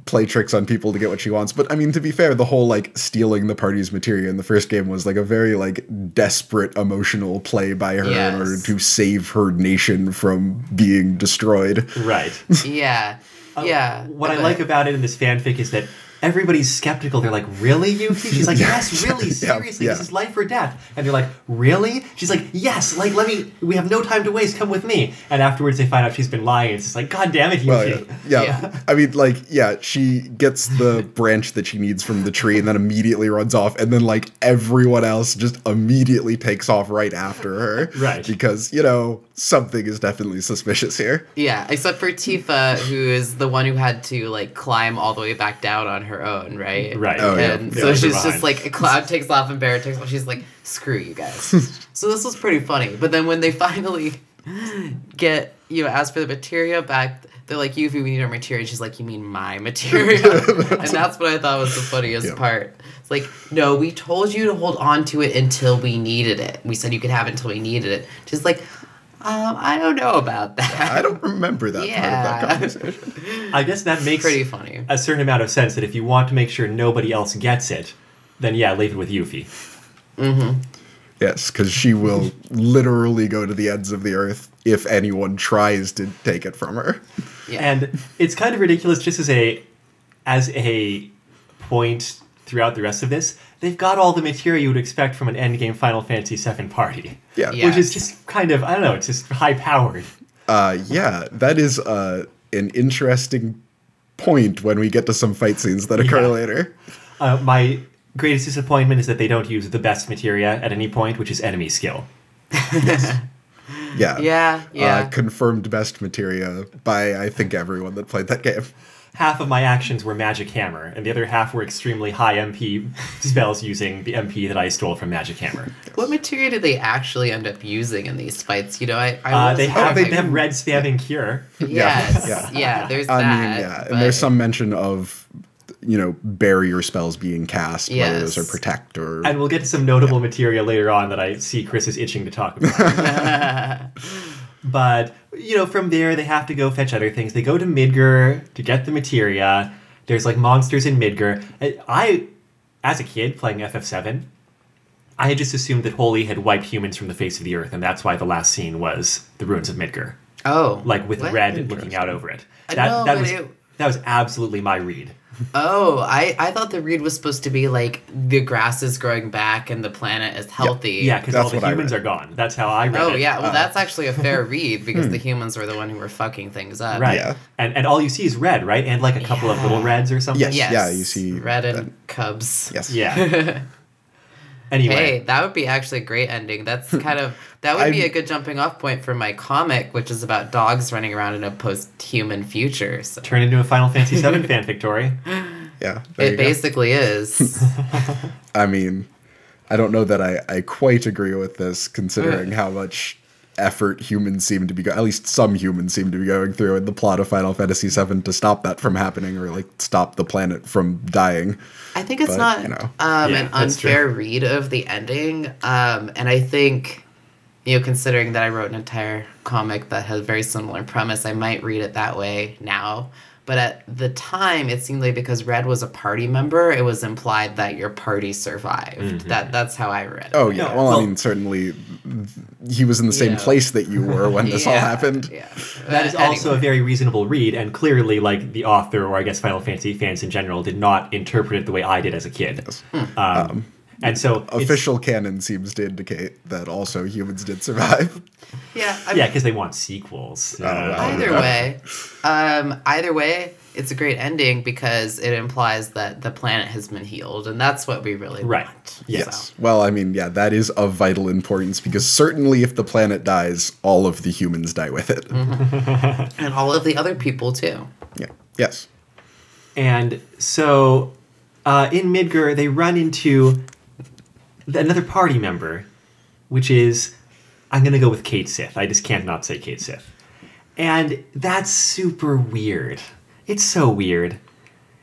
play tricks on people to get what she wants. But I mean, to be fair, the whole like stealing the party's materia in the first game was like a very like desperate emotional play by her Yes. in order to save her nation from being destroyed. Right. Yeah. Uh, yeah. What I like about it in this fanfic is that everybody's skeptical. They're like, really, Yuffie? She's like, yes, really, seriously, yeah. this is life or death. And they're like, really? She's like, yes, like, let me, we have no time to waste, come with me. And afterwards they find out she's been lying. It's just like, god damn it, Well, yeah. Yeah. Yeah. I mean, like, yeah, she gets the branch that she needs from the tree and then immediately runs off. And then, like, everyone else just immediately takes off right after her. Right. Because, you know, something is definitely suspicious here. Yeah, except for Tifa, who is the one who had to like climb all the way back down on her own, right? Right. Oh. And They so left her she's behind. just like Cloud takes off and Barret takes off. She's like, screw you guys. so this was pretty funny. But then when they finally get you know ask for the material back, they're like, Yuffie, we need our materia. She's like, you mean my materia? and that's what I thought was the funniest Yeah. part. It's like, no, we told you to hold on to it until we needed it. We said you could have it until we needed it. She's like, um, I don't know about that. I don't remember that Yeah. part of that conversation. I guess that makes Pretty funny. a certain amount of sense that if you want to make sure nobody else gets it, then yeah, leave it with Yuffie. Mm-hmm. Yes, because she will literally go to the ends of the earth if anyone tries to take it from her. Yeah. And it's kind of ridiculous just as a as a point throughout the rest of this. They've got all the material you would expect from an endgame Final Fantasy VII party. Yeah. Yeah. Which is just kind of I don't know, it's just high powered. Uh, yeah, that is uh, an interesting point when we get to some fight scenes that occur Yeah. later. Uh, my greatest disappointment is that they don't use the best materia at any point, which is enemy skill. Yeah. Yeah, yeah. Uh, confirmed best materia by I think everyone that played that game. Half of my actions were Magic Hammer, and the other half were extremely high MP spells using the MP that I stole from Magic Hammer. What material did they actually end up using in these fights? You know, I, I Uh, they have having- they have red spamming cure. Yes, Yeah. yeah. There's I that. mean, yeah, but- and there's some mention of you know barrier spells being cast, whether those are protect or And we'll get to some notable material later on that I see Chris is itching to talk about. but, you know, from there they have to go fetch other things. They go to Midgar to get the materia. There's like monsters in Midgar. I, as a kid playing FF7, I had just assumed that Holy had wiped humans from the face of the earth, and that's why the last scene was the ruins of Midgar. oh, Like with what? red looking out over it. I That, know, that but was it- that was absolutely my read. Oh, I I thought the read was supposed to be like the grass is growing back and the planet is healthy. Yeah, because all the humans are gone. That's how I read Oh it. yeah, well uh, that's actually a fair read because the hmm. humans were the one who were fucking things up. Right. Yeah. And and all you see is red, right? And like a couple of little reds or something. Yes. Yes. Yeah, you see red and that. cubs. yes, Yeah. anyway. Hey, that would be actually a great ending. That's kind of that would be I'm- a good jumping off point for my comic, which is about dogs running around in a post-human future. So Turn into a Final Fantasy VII fanfic, Tori. yeah. there you it go. basically is. I mean, I don't know that I, I quite agree with this, considering how much effort humans seem to be, go- at least some humans seem to be going through in the plot of Final Fantasy VII to stop that from happening or like stop the planet from dying. I think it's But, not you know. um, Yeah, an that's true. unfair read of the ending, um, and I think you know, considering that I wrote an entire comic that has a very similar premise, I might read it that way now. But at the time, it seemed like because Red was a party member, it was implied that your party survived. That that's how I read it. Oh yeah. Yeah, well, well- I mean, certainly he was in the same Yeah. place that you were when this all happened. Yeah. That is Uh, also a very reasonable read, and clearly, like the author, or I guess Final Fantasy fans in general, did not interpret it the way I did as a kid. Um, and so, Official canon seems to indicate that also humans did survive. yeah. I yeah, because they want sequels. Well. Either way, um, either way, it's a great ending because it implies that the planet has been healed, and that's what we really Right. want. Yes. Well, I mean, yeah, that is of vital importance because certainly if the planet dies, all of the humans die with it. So- and all of the other people too. Yeah. Yes. And so, uh, in Midgar, they run into another party member, which is I'm gonna go with Cait Sith. I just can't not say Cait Sith, and that's super weird. It's so weird.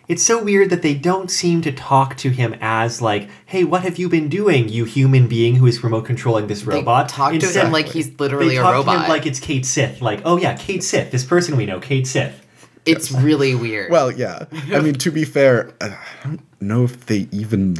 It's so weird that they don't seem to talk to him as like, "Hey, what have you been doing, you human being who is remote controlling this They robot?" talk to him like he's literally they a talk to robot. him like it's Cait Sith. Like, oh yeah, Cait Sith, this person we know, Cait Sith. it's really weird. Well, yeah. I mean, to be fair, I don't know if they even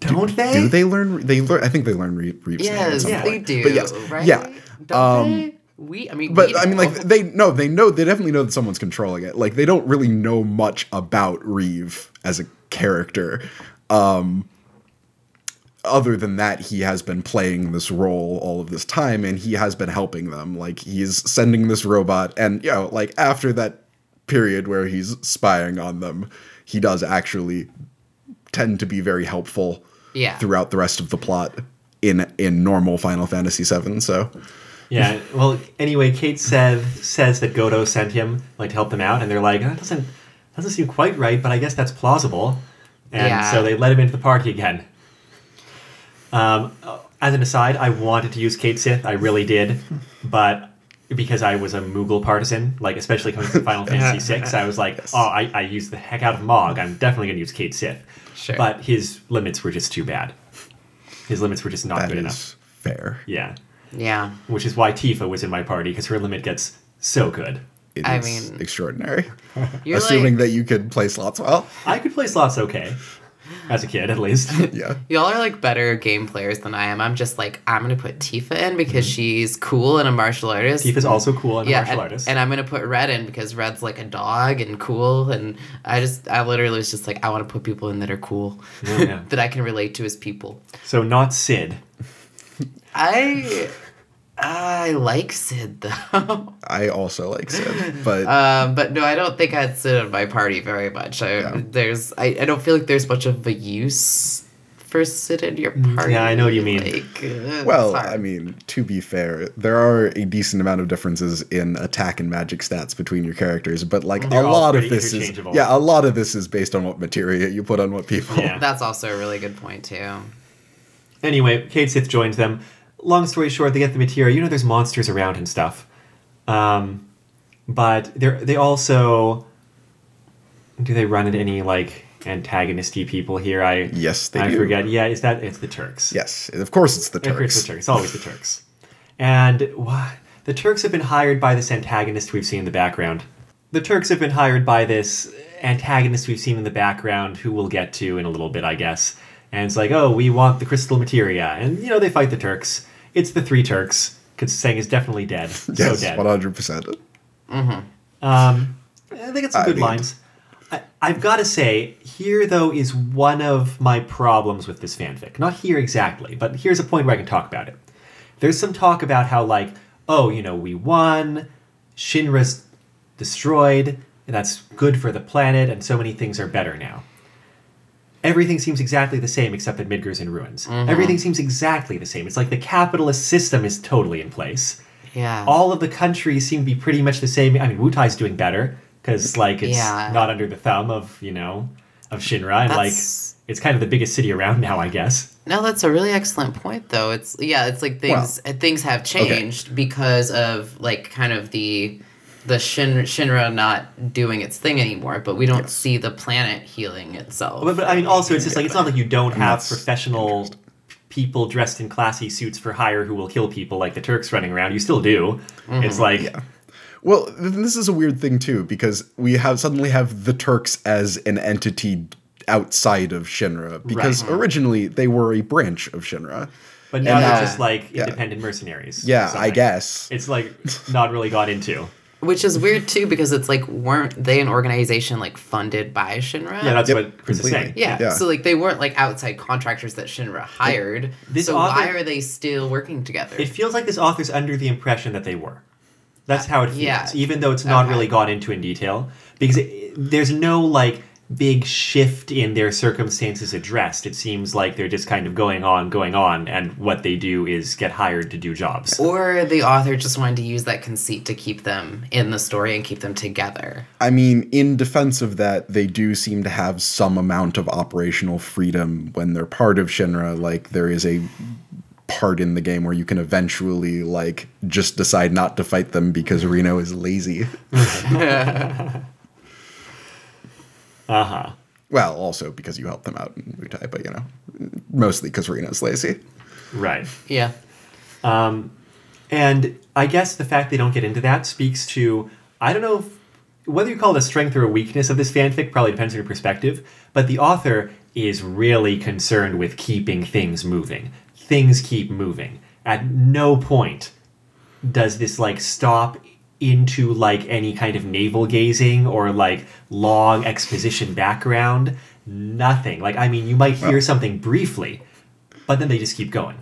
Don't they? do they learn. They learn. I think they learn Re- Reeve's yes, Yeah. they do. But yes, right? yeah. Don't Um, they? We, I mean, But I mean, like they know, they know, they definitely know that someone's controlling it. Like they don't really know much about Reeve as a character. Um, other than that, he has been playing this role all of this time, and he has been helping them. Like he's sending this robot, and you know, like after that period where he's spying on them, he does actually tend to be very helpful Yeah. throughout the rest of the plot in in normal Final Fantasy VII. So Yeah. Well, anyway, Cait Sith says that Godo sent him like to help them out, and they're like, that doesn't doesn't seem quite right, but I guess that's plausible. And Yeah. so they let him into the party again. Um, as an aside, I wanted to use Cait Sith, I really did, but because I was a Moogle partisan, like especially coming from Final Fantasy VI, I was like, oh, I, I used the heck out of Mog. I'm definitely going to use Cait Sith. Sure. But his limits were just too bad. His limits were just not that good is enough. fair. Yeah yeah. which is why Tifa was in my party because her limit gets so good. It I is mean- extraordinary. You're Assuming like, that you could play slots well. I could play slots okay, as a kid at least. Yeah. Y'all are like better game players than I am. I'm just like I'm gonna put Tifa in because mm-hmm. she's cool and a martial artist. Tifa's also cool and a martial and, artist. and I'm gonna put Red in because Red's like a dog and cool, and I just I literally was just like I want to put people in that are cool, Yeah, yeah. that I can relate to as people. so not Cid. I I like Cid though, I also like Cid, but um, but no, I don't think I'd sit in my party very much. I, Yeah. There's I, I don't feel like there's much of a use for Cid in your party. Yeah, I know what you mean. Like, uh, well, it's. I mean, to be fair, there are a decent amount of differences in attack and magic stats between your characters, but like They're a lot of this is yeah, a lot of this is based on what materia you put on what people. Yeah. That's also a really good point too. Anyway, Cait Sith joins them. Long story short, they get the material. You know, there's monsters around and stuff. Um, but they they also do they run into any like antagonisty people here? I Yes, they do I do. forget. Yeah, is that it's the Turks? Yes, of course it's the Of course, Turks. the Turks. It's always the Turks. And why the Turks have been hired by this antagonist we've seen in the background. The Turks have been hired by this antagonist we've seen in the background, who we'll get to in a little bit, I guess. And it's like, oh, we want the crystal materia, and you know they fight the Turks. It's the three Turks. Because Tseng is definitely dead. so Yes, dead. one hundred percent. Um, think it's some I good mean- lines. I, I've got to say, here though is one of my problems with this fanfic. Not here exactly, but here's a point where I can talk about it. There's some talk about how, like, oh, you know, we won, Shinra's destroyed, and that's good for the planet, and so many things are better now. Everything seems exactly the same except that Midgar's in ruins. Everything seems exactly the same. It's like the capitalist system is totally in place Yeah. all of the countries seem to be pretty much the same. I mean, Wutai's doing better because like it's Yeah. not under the thumb of you know of Shinra, and like it's kind of the biggest city around now, I guess. No, that's a really excellent point, though. It's yeah, it's like things uh, things have changed because of like kind of the the Shin, Shinra not doing its thing anymore, but we don't see the planet healing itself. But, but I mean, also it's just like it's not like you don't have professional people dressed in classy suits for hire who will kill people like the Turks running around. You still do. Mm-hmm. It's like Well, this is a weird thing too because we have suddenly have the Turks as an entity outside of Shinra because mm-hmm. originally they were a branch of Shinra. but now they're now- just like yeah. independent mercenaries. Yeah, I guess. It's like not really got into. Which is weird too because it's like weren't they an organization like funded by Shinra? Yeah, that's Yep, what Chris is saying. Yeah, Yeah. so like they weren't like outside contractors that Shinra hired. This so why are they still working together? It feels like this author's under the impression that they were. That's how it feels, Yeah. even though it's not Okay. really gone into in detail. Because it, there's no like big shift in their circumstances addressed. It seems like they're just kind of going on, going on, and what they do is get hired to do jobs. or the author just wanted to use that conceit to keep them in the story and keep them together. I mean, in defense of that, they do seem to have some amount of operational freedom when they're part of Shinra. Like, there is a part in the game where you can eventually, like, just decide not to fight them because Reno is lazy. Uh huh. Well, also because you helped them out in Wutai, but, you know, mostly because Reno's lazy. Right. Yeah. Um, And I guess the fact they don't get into that speaks to I don't know if, whether you call it a strength or a weakness of this fanfic, probably depends on your perspective, but the author is really concerned with keeping things moving. Things keep moving. At no point does this like stop into like any kind of navel gazing or like long exposition background. Nothing. Like I mean, you might hear something briefly, but then they just keep going.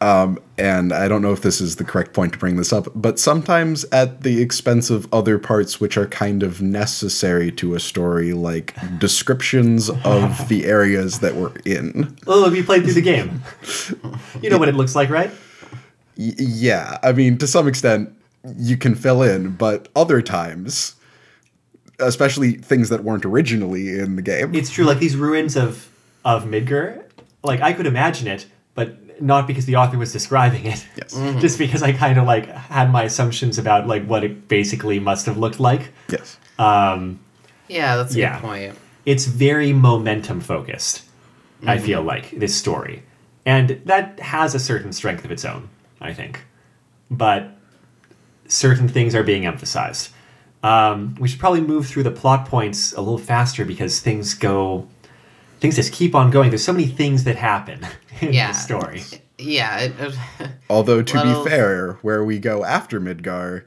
Um, and I don't know if this is the correct point to bring this up, but sometimes at the expense of other parts which are kind of necessary to a story, like descriptions of the areas that we're in. Oh, we played through the game. You know what it looks like, right? Y- yeah, I mean, to some extent, you can fill in, but other times, especially things that weren't originally in the game, It's true. Like these ruins of of Midgar, like I could imagine it, but not because the author was describing it. Yes. Just because I kind of like had my assumptions about like what it basically must have looked like. yes, Um, Yeah, that's a Yeah. good point. it's very momentum focused. I feel like this story, and that has a certain strength of its own. I think, but certain things are being emphasized. Um, we should probably move through the plot points a little faster because things go, things just keep on going. There's so many things that happen in Yeah. the story. Yeah. It, it- although to Well- be fair, where we go after Midgar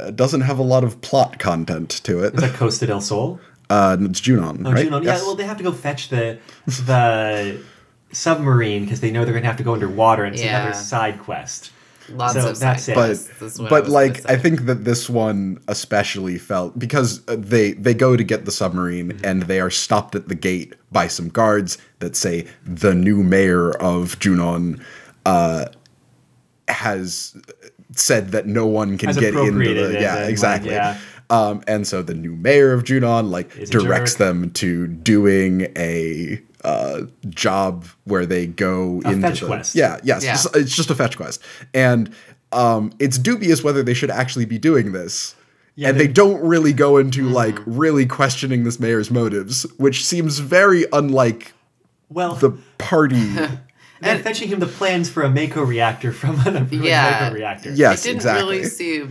uh, doesn't have a lot of plot content to it. Is that Costa del Sol? Uh, it's Junon, Oh, right? Junon. Yeah, well, they have to go fetch the the submarine because they know they're going to have to go underwater, and it's Yeah. another side quest. Lots So of that's side it. but quests is I but like I think that this one especially felt because uh, they they go to get the submarine Mm-hmm. and they are stopped at the gate by some guards that say the new mayor of Junon uh, has said that no one can Has get into the it yeah and, like, exactly. yeah. Um, and so the new mayor of Junon like Is directs jerk. them to doing a uh, job where they go A into fetch the, quest. Yeah, yes, Yeah. it's- it's just a fetch quest, and um, it's dubious whether they should actually be doing this. Yeah, and they- they don't really go into like really questioning this mayor's motives, which seems very unlike Well, the party. they're fetching him the plans for a Mako reactor from an approved Yeah. Mako reactor. yes, I didn't exactly. really see.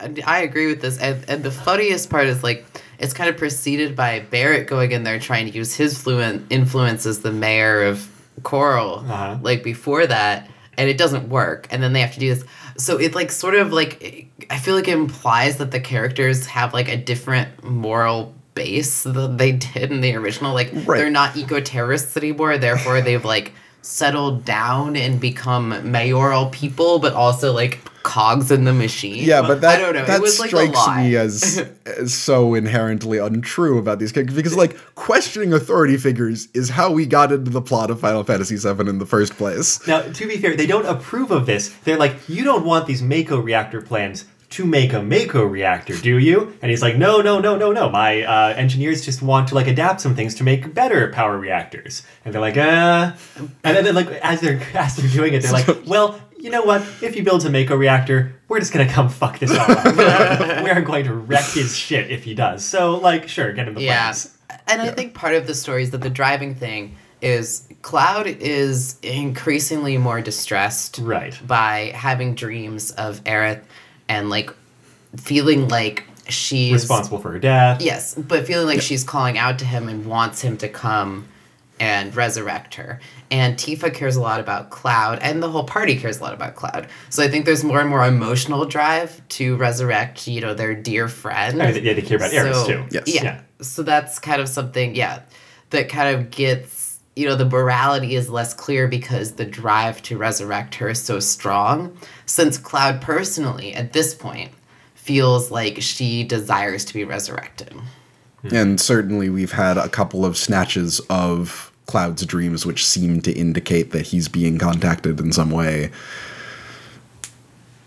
I agree with this, and, and the funniest part is like it's kind of preceded by Barret going in there trying to use his fluent influence as the mayor of Corel, Uh-huh. like before that, and it doesn't work, and then they have to do this. So it like sort of like I feel like it implies that the characters have like a different moral base than they did in the original. Like Right. they're not eco terrorists anymore, therefore they've like settled down and become mayoral people, but also like cogs in the machine. Yeah, but that I don't know. that it was like strikes me as, as so inherently untrue about these characters because like questioning authority figures is how we got into the plot of Final Fantasy VII in the first place. Now, to be fair, they don't approve of this. They're like, you don't want these Mako reactor plans to make a Mako reactor, do you? And he's like, no, no, no, no, no. My uh, engineers just want to like adapt some things to make better power reactors. And they're like, uh. And then like, as they're as they're doing it, they're like, well, you know what? If he builds a Mako reactor, we're just gonna come fuck this all up. We're, we're going to wreck his shit if he does. So, like, sure, get him the Yeah. plans. And I think part of the story is that the driving thing is Cloud is increasingly more distressed Right. by having dreams of Aerith and like feeling like she's Responsible for her death. Yes, but feeling like she's calling out to him and wants him to come and resurrect her. And Tifa cares a lot about Cloud, and the whole party cares a lot about Cloud. So I think there's more and more emotional drive to resurrect, you know, their dear friend. I mean, yeah, they care about Aeris So- too. Yes. Yeah. Yeah. So that's kind of something, yeah, that kind of gets, you know, the morality is less clear because the drive to resurrect her is so strong. Since Cloud personally, at this point, feels like she desires to be resurrected. And certainly we've had a couple of snatches of Cloud's dreams which seem to indicate that he's being contacted in some way.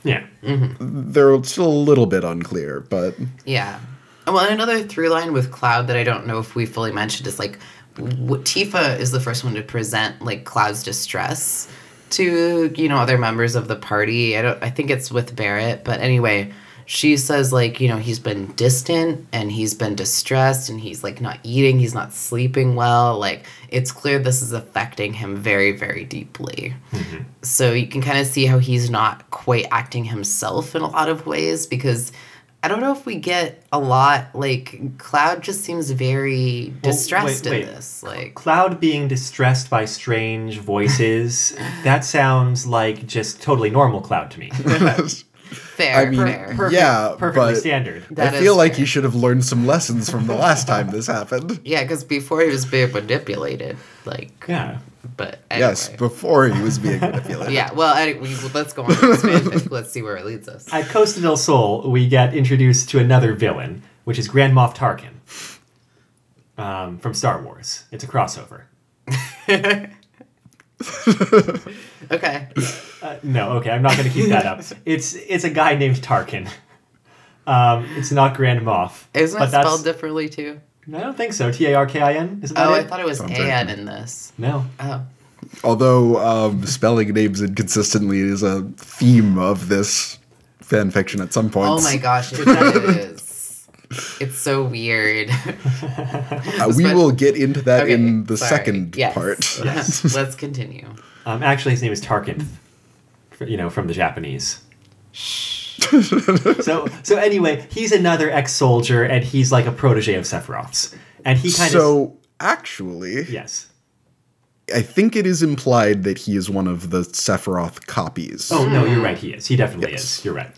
Yeah. Mm-hmm. They're still a little bit unclear, but Yeah. Well, and another through line with Cloud that I don't know if we fully mentioned is like w- Tifa is the first one to present like Cloud's distress to you know other members of the party. I don't. I think it's with Barret, but anyway, she says like you know he's been distant and he's been distressed and he's like not eating, he's not sleeping well. Like it's clear this is affecting him very very deeply. Mm-hmm. So you can kind of see how he's not quite acting himself in a lot of ways because I don't know if we get a lot like Cloud just seems very Well, distressed wait, in this. Like Cloud being distressed by strange voices, that sounds like just totally normal Cloud to me. fair, I mean, fair. Perfect, Yeah, perfectly but- standard. That I feel like fair. you should have learned some lessons from the last time this happened. Yeah, because before he was being manipulated, like Yeah. but anyway. Yes, before he was being manipulated. Yeah, well, anyway, let's go on to this fanfic. Let's see where it leads us. At Costa del Sol, we get introduced to another villain, which is Grand Moff Tarkin um, from Star Wars. It's a crossover. Okay. Uh, no, okay, I'm not going to keep that up. It's it's a guy named Tarkin. Um, it's not Grand Moff. Isn't but it that's- spelled differently too? I don't think so. T A R K I N. Isn't that Oh, it? I thought it was Sounds An right. in this. no. Oh. Although um, spelling names inconsistently is a theme of this fan fiction at some points. Oh my gosh, it is. It's so weird. Uh, we will get into that Okay, in the sorry. second Yes. part. Yes. Let's continue. Um, actually, his name is Tarkin. You know, from the Japanese. so so anyway, he's another ex-soldier, and he's like a protege of Sephiroth's, and he kind of so actually, yes. I think it is implied that he is one of the Sephiroth copies. Oh no, you're right. He is. He definitely Yes. is. You're right.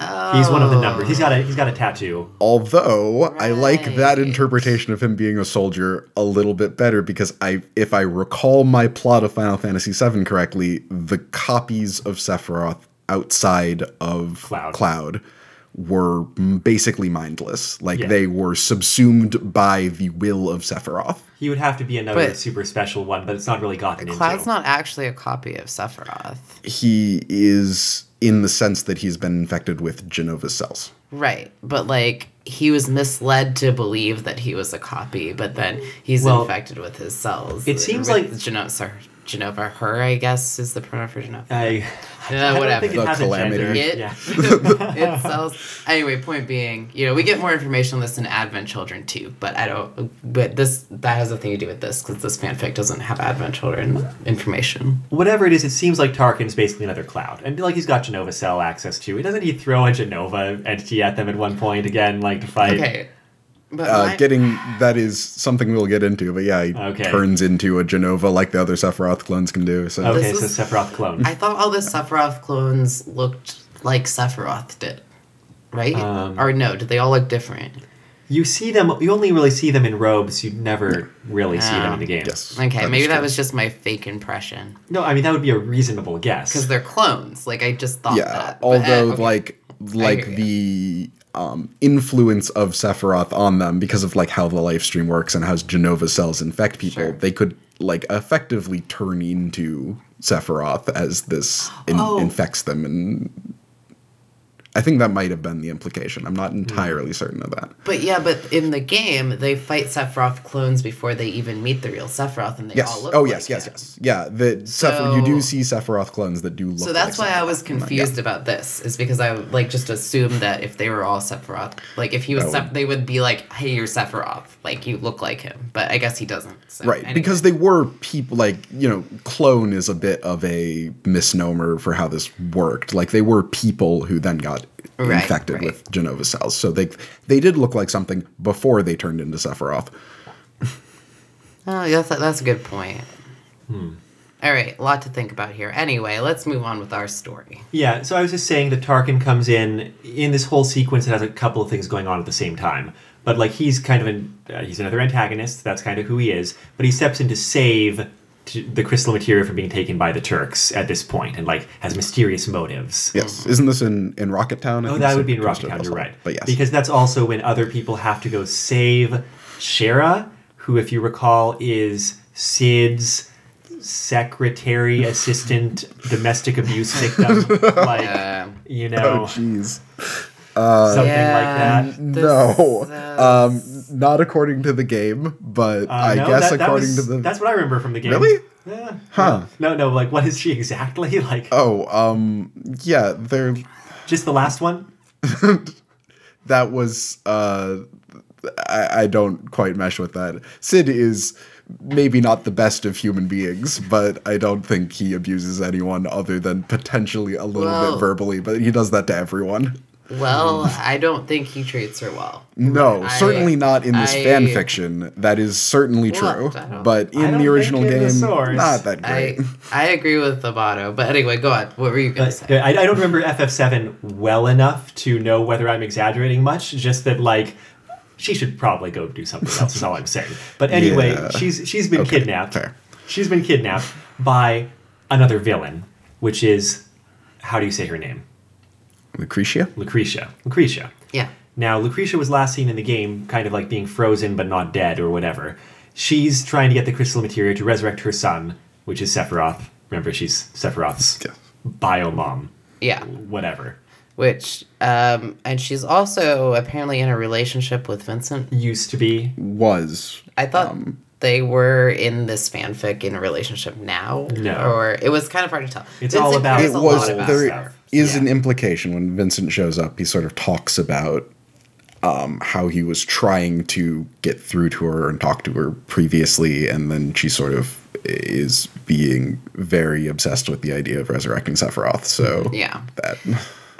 He's one of the numbers. He's got a oh. he's got a tattoo. Although I like that interpretation of him being a soldier a little bit better because I if I recall my plot of Final Fantasy VII correctly, the copies of Sephiroth outside of Cloud. Cloud were basically mindless. Like Yeah. they were subsumed by the will of Sephiroth. He would have to be another But- super special one, but it's not really gotten Cloud's into. not actually a copy of Sephiroth. He is in the sense that he's been infected with Jenova's cells. Right. But like he was misled to believe that he was a copy, but then he's Well, infected with his cells. it seems like- Geno- sorry, Jenova, her, I guess, is the pronoun for Genova. I, Yeah, I don't whatever. think it The has a calamity. gender. It- Yeah. it sells. Anyway, point being, you know, we get more information on this in Advent Children too, but I don't. But this that has nothing to do with this because this fanfic doesn't have Advent Children information. Whatever it is, it seems like Tarkin's basically another Cloud, and like he's got Jenova Cell access to. It. Doesn't he throw a Jenova entity at them at one point again, like to fight? Okay, but Uh, my- getting that is something we'll get into, but yeah, he Okay. turns into a Jenova like the other Sephiroth clones can do. So Okay, This so is- Sephiroth clone. I thought all the Sephiroth clones looked like Sephiroth did, right? Um, or no? Did they all look different? You see them. You only really see them in robes. You never really see them in the game. yes, Okay, that maybe that was just my fake impression No, I mean that would be a reasonable guess. because they're clones. Like I just thought yeah. that. But, eh, although okay. like like the um, influence of Sephiroth on them because of like how the life stream works and how Jenova cells infect people, Sure. they could like effectively turn into Sephiroth as this in- Oh. infects them and. I think that might have been the implication. I'm not hmm. entirely certain of that. But yeah, but in the game, they fight Sephiroth clones before they even meet the real Sephiroth, and they Yes. all look Oh, like yes, yes, him. yes. Yeah, the Sephiroth, you do see Sephiroth clones that do look. So that's like why I was Sephiroth. confused Yeah. about this, is because I like just assumed that if they were all Sephiroth, like if he was, That Sep- would- they would be like, "Hey, you're Sephiroth, like you look like him," but I guess he doesn't. So, Right, anyway. because they were people like you know, clone is a bit of a misnomer for how this worked. Like they were people who then got Right, infected right. with Jenova cells, so they they did look like something before they turned into Sephiroth. Oh, yes, that- that's a good point. Hmm. All right, a lot to think about here. Anyway, let's move on with our story. Yeah, so I was just saying that Tarkin comes in in this whole sequence that has a couple of things going on at the same time. But like he's kind of an uh, he's another antagonist. That's kind of who he is. But he steps in to save t- the crystal material from being taken by the Turks at this point, and like has mysterious motives. Yes, isn't this in in Rocket Town? I Oh, think that would be in Rocket Town. You're right. But yes, because that's also when other people have to go save Shera, who, if you recall, is Cid's secretary, assistant, domestic abuse victim. Like Um, you know. oh know, jeez, something Yeah. like that. no, This, um, not according to the game, but Uh, I no, guess that- that according was- to the That's what I remember from the game. Really? Yeah. Huh. No, no. Like, what is she exactly? Like, oh, um, yeah, they're just the last one. that was uh I, I don't quite mesh with that. Cid is maybe not the best of human beings, but I don't think he abuses anyone other than potentially a little Well- bit verbally, but he does that to everyone. Well, I don't think he treats her well. No, I- certainly not in this I- fan fiction. That is certainly Well, true. But in the original think in the game, source. not that great. I I agree with Amato, but anyway, go on. What were you gonna say? uh, I, I don't remember FF7 well enough to know whether I'm exaggerating much. Just that, like, she should probably go do something else. is all I'm saying. But anyway, Yeah. she's she's been Okay, kidnapped. fair. She's been kidnapped by another villain, which is how do you say her name? Lucretia? Lucretia. Lucretia. Yeah. Now, Lucretia was last seen in the game kind of like being frozen but not dead or whatever. She's trying to get the crystal material to resurrect her son, which is Sephiroth. Remember, she's Sephiroth's Yeah. biomom, Yeah. whatever. Which um and she's also apparently in a relationship with Vincent. Used to be. Was. I thought Um, they were in this fanfic in a relationship now. No. Or it was kind of hard to tell. It's all about- it a was lot about there stuff. is Yeah. an implication when Vincent shows up. He sort of talks about um, how he was trying to get through to her and talk to her previously, and then she sort of is being very obsessed with the idea of resurrecting Sephiroth. So Yeah. that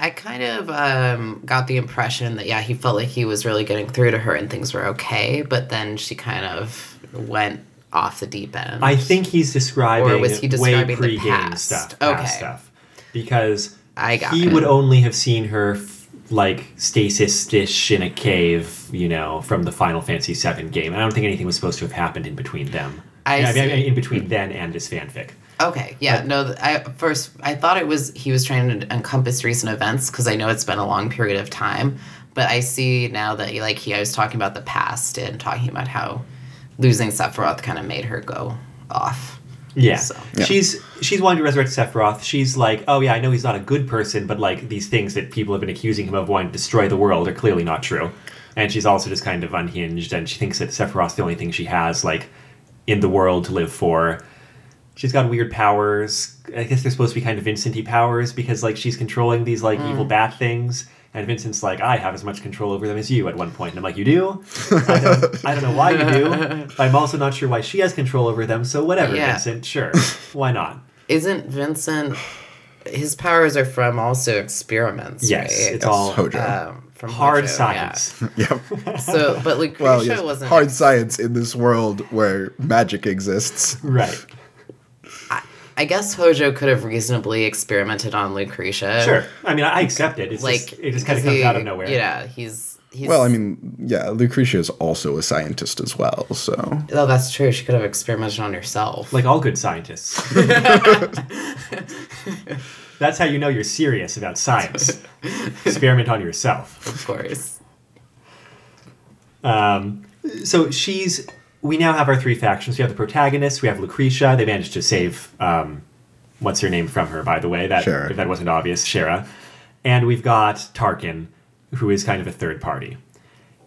I kind of um, got the impression that yeah, he felt like he was really getting through to her and things were okay, but then she kind of went off the deep end. I think he's describing, Or was he describing the way pre-game past? stuff. Okay. Past stuff. Because I got he it. would only have seen her f- like stasis-ish in a cave, you know, from the Final Fantasy VII game. I don't think anything was supposed to have happened in between them. I Yeah, mean, in between then and this fanfic. Okay, yeah, no. I first I thought it was he was trying to encompass recent events because I know it's been a long period of time, but I see now that he, like he I was talking about the past and talking about how losing Sephiroth kind of made her go off. Yeah. So- Yeah. She's she's wanting to resurrect Sephiroth. She's like, oh yeah, I know he's not a good person, but like these things that people have been accusing him of wanting to destroy the world are clearly not true. And she's also just kind of unhinged, and she thinks that Sephiroth's the only thing she has like in the world to live for. She's got weird powers. I guess they're supposed to be kind of Vincent-y powers because like she's controlling these like evil mm. bat things. And Vincent's like, I have as much control over them as you at one point. And I'm like, you do? I don't, I don't know why you do. But I'm also not sure why she has control over them. So whatever, Yeah. Vincent. Sure. Why not? Isn't Vincent? His powers are from also experiments. Yes, right? it's all Hojo. um, from hard Hojo, science. yep. Yeah. So, but Lucretia Well, yes, wasn't hard science in this world where magic exists. Right. I guess Hojo could have reasonably experimented on Lucretia. Sure. I mean, I accept it. It's Like just, it just kind of comes he- out of nowhere. Yeah, he's he's. Well, I mean, yeah, Lucretia is also a scientist as well, so Oh, that's true. She could have experimented on herself. Like all good scientists. That's how you know you're serious about science. Experiment on yourself. of course. Um, so she's. We now have our three factions. We have the protagonists. We have Lucretia. They managed to save. Um, what's her name from her, by the way? That Shera. if that wasn't obvious, Shera. and we've got Tarkin, who is kind of a third party,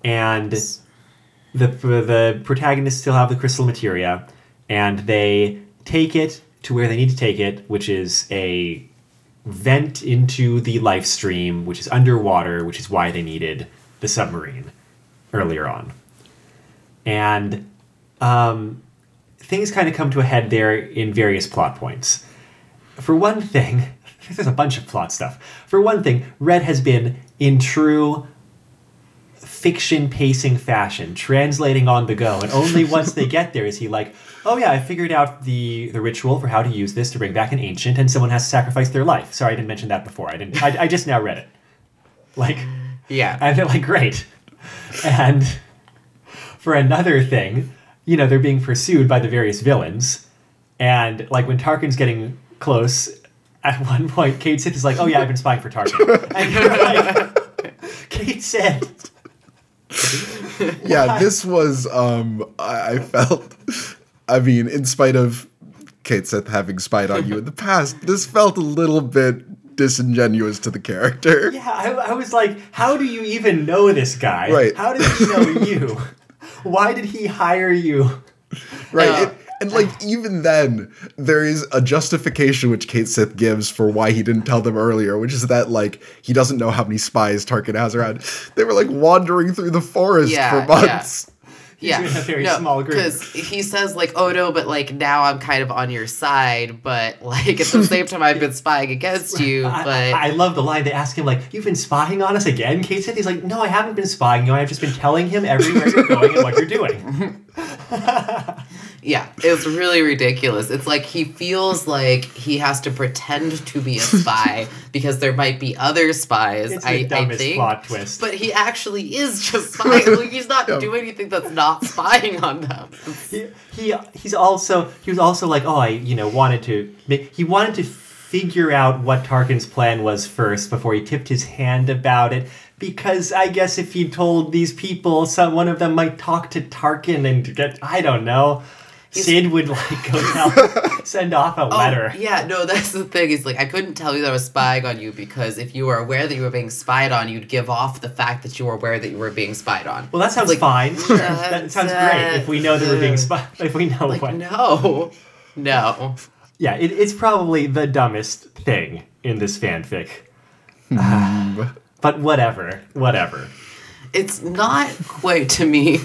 and the the protagonists still have the crystal materia, and they take it to where they need to take it, which is a vent into the life stream, which is underwater, which is why they needed the submarine earlier on. And um, things kind of come to a head there in various plot points. For one thing, there's a bunch of plot stuff. For one thing, Red has been in true fiction pacing fashion, translating on the go, and only once they get there is he like, "Oh yeah, I figured out the the ritual for how to use this to bring back an ancient, and someone has to sacrifice their life." Sorry, I didn't mention that before. I didn't. I, I just now read it. Like, Yeah. and they're like, "Great," and for another thing, you know, they're being pursued by the various villains, and like when Tarkin's getting close. At one point, Cait Sith is like, "Oh yeah, I've been spying for Tarkin," and you're like, "Cait Sith." yeah, this was um I, I felt I mean, in spite of Cait Sith having spied on you in the past, this felt a little bit disingenuous to the character. Yeah, I, I was like, how do you even know this guy? Right. How did he know you? Why did he hire you? Right. Yeah. And, and like even then, there is a justification which Cait Sith gives for why he didn't tell them earlier, which is that like he doesn't know how many spies Tarkin has around. They were like wandering through the forest Yeah, for yeah. months. Yeah, in a very small group. Because he says like, "Oh no," but like now I'm kind of on your side, but like at the same time I've been spying against you. I- But I, I love the line they ask him, like, you've been spying on us again, Cait Sith? He's like, no, I haven't been spying you. Know, I've just been telling him everywhere you're going and what you're doing. yeah, it's really ridiculous. It's like he feels like he has to pretend to be a spy because there might be other spies. It's I, the I dumbest think. plot twist. But he actually is just spying. like he's not doing anything that's not spying on them. he, he he's also he was also like oh I you know wanted to he wanted to figure out what Tarkin's plan was first before he tipped his hand about it because I guess if he told these people some one of them might talk to Tarkin and get I don't know. Cid would like go tell send off a oh, letter. Oh, yeah, no, that's the thing. He's like, I couldn't tell you that I was spying on you because if you were aware that you were being spied on, you'd give off the fact that you were aware that you were being spied on. well that sounds Like, fine. Sure. that sounds great if we know that we're being spied if we know Like, what no, no. yeah it, it's probably the dumbest thing in this fanfic hmm. But whatever whatever It's not quite to me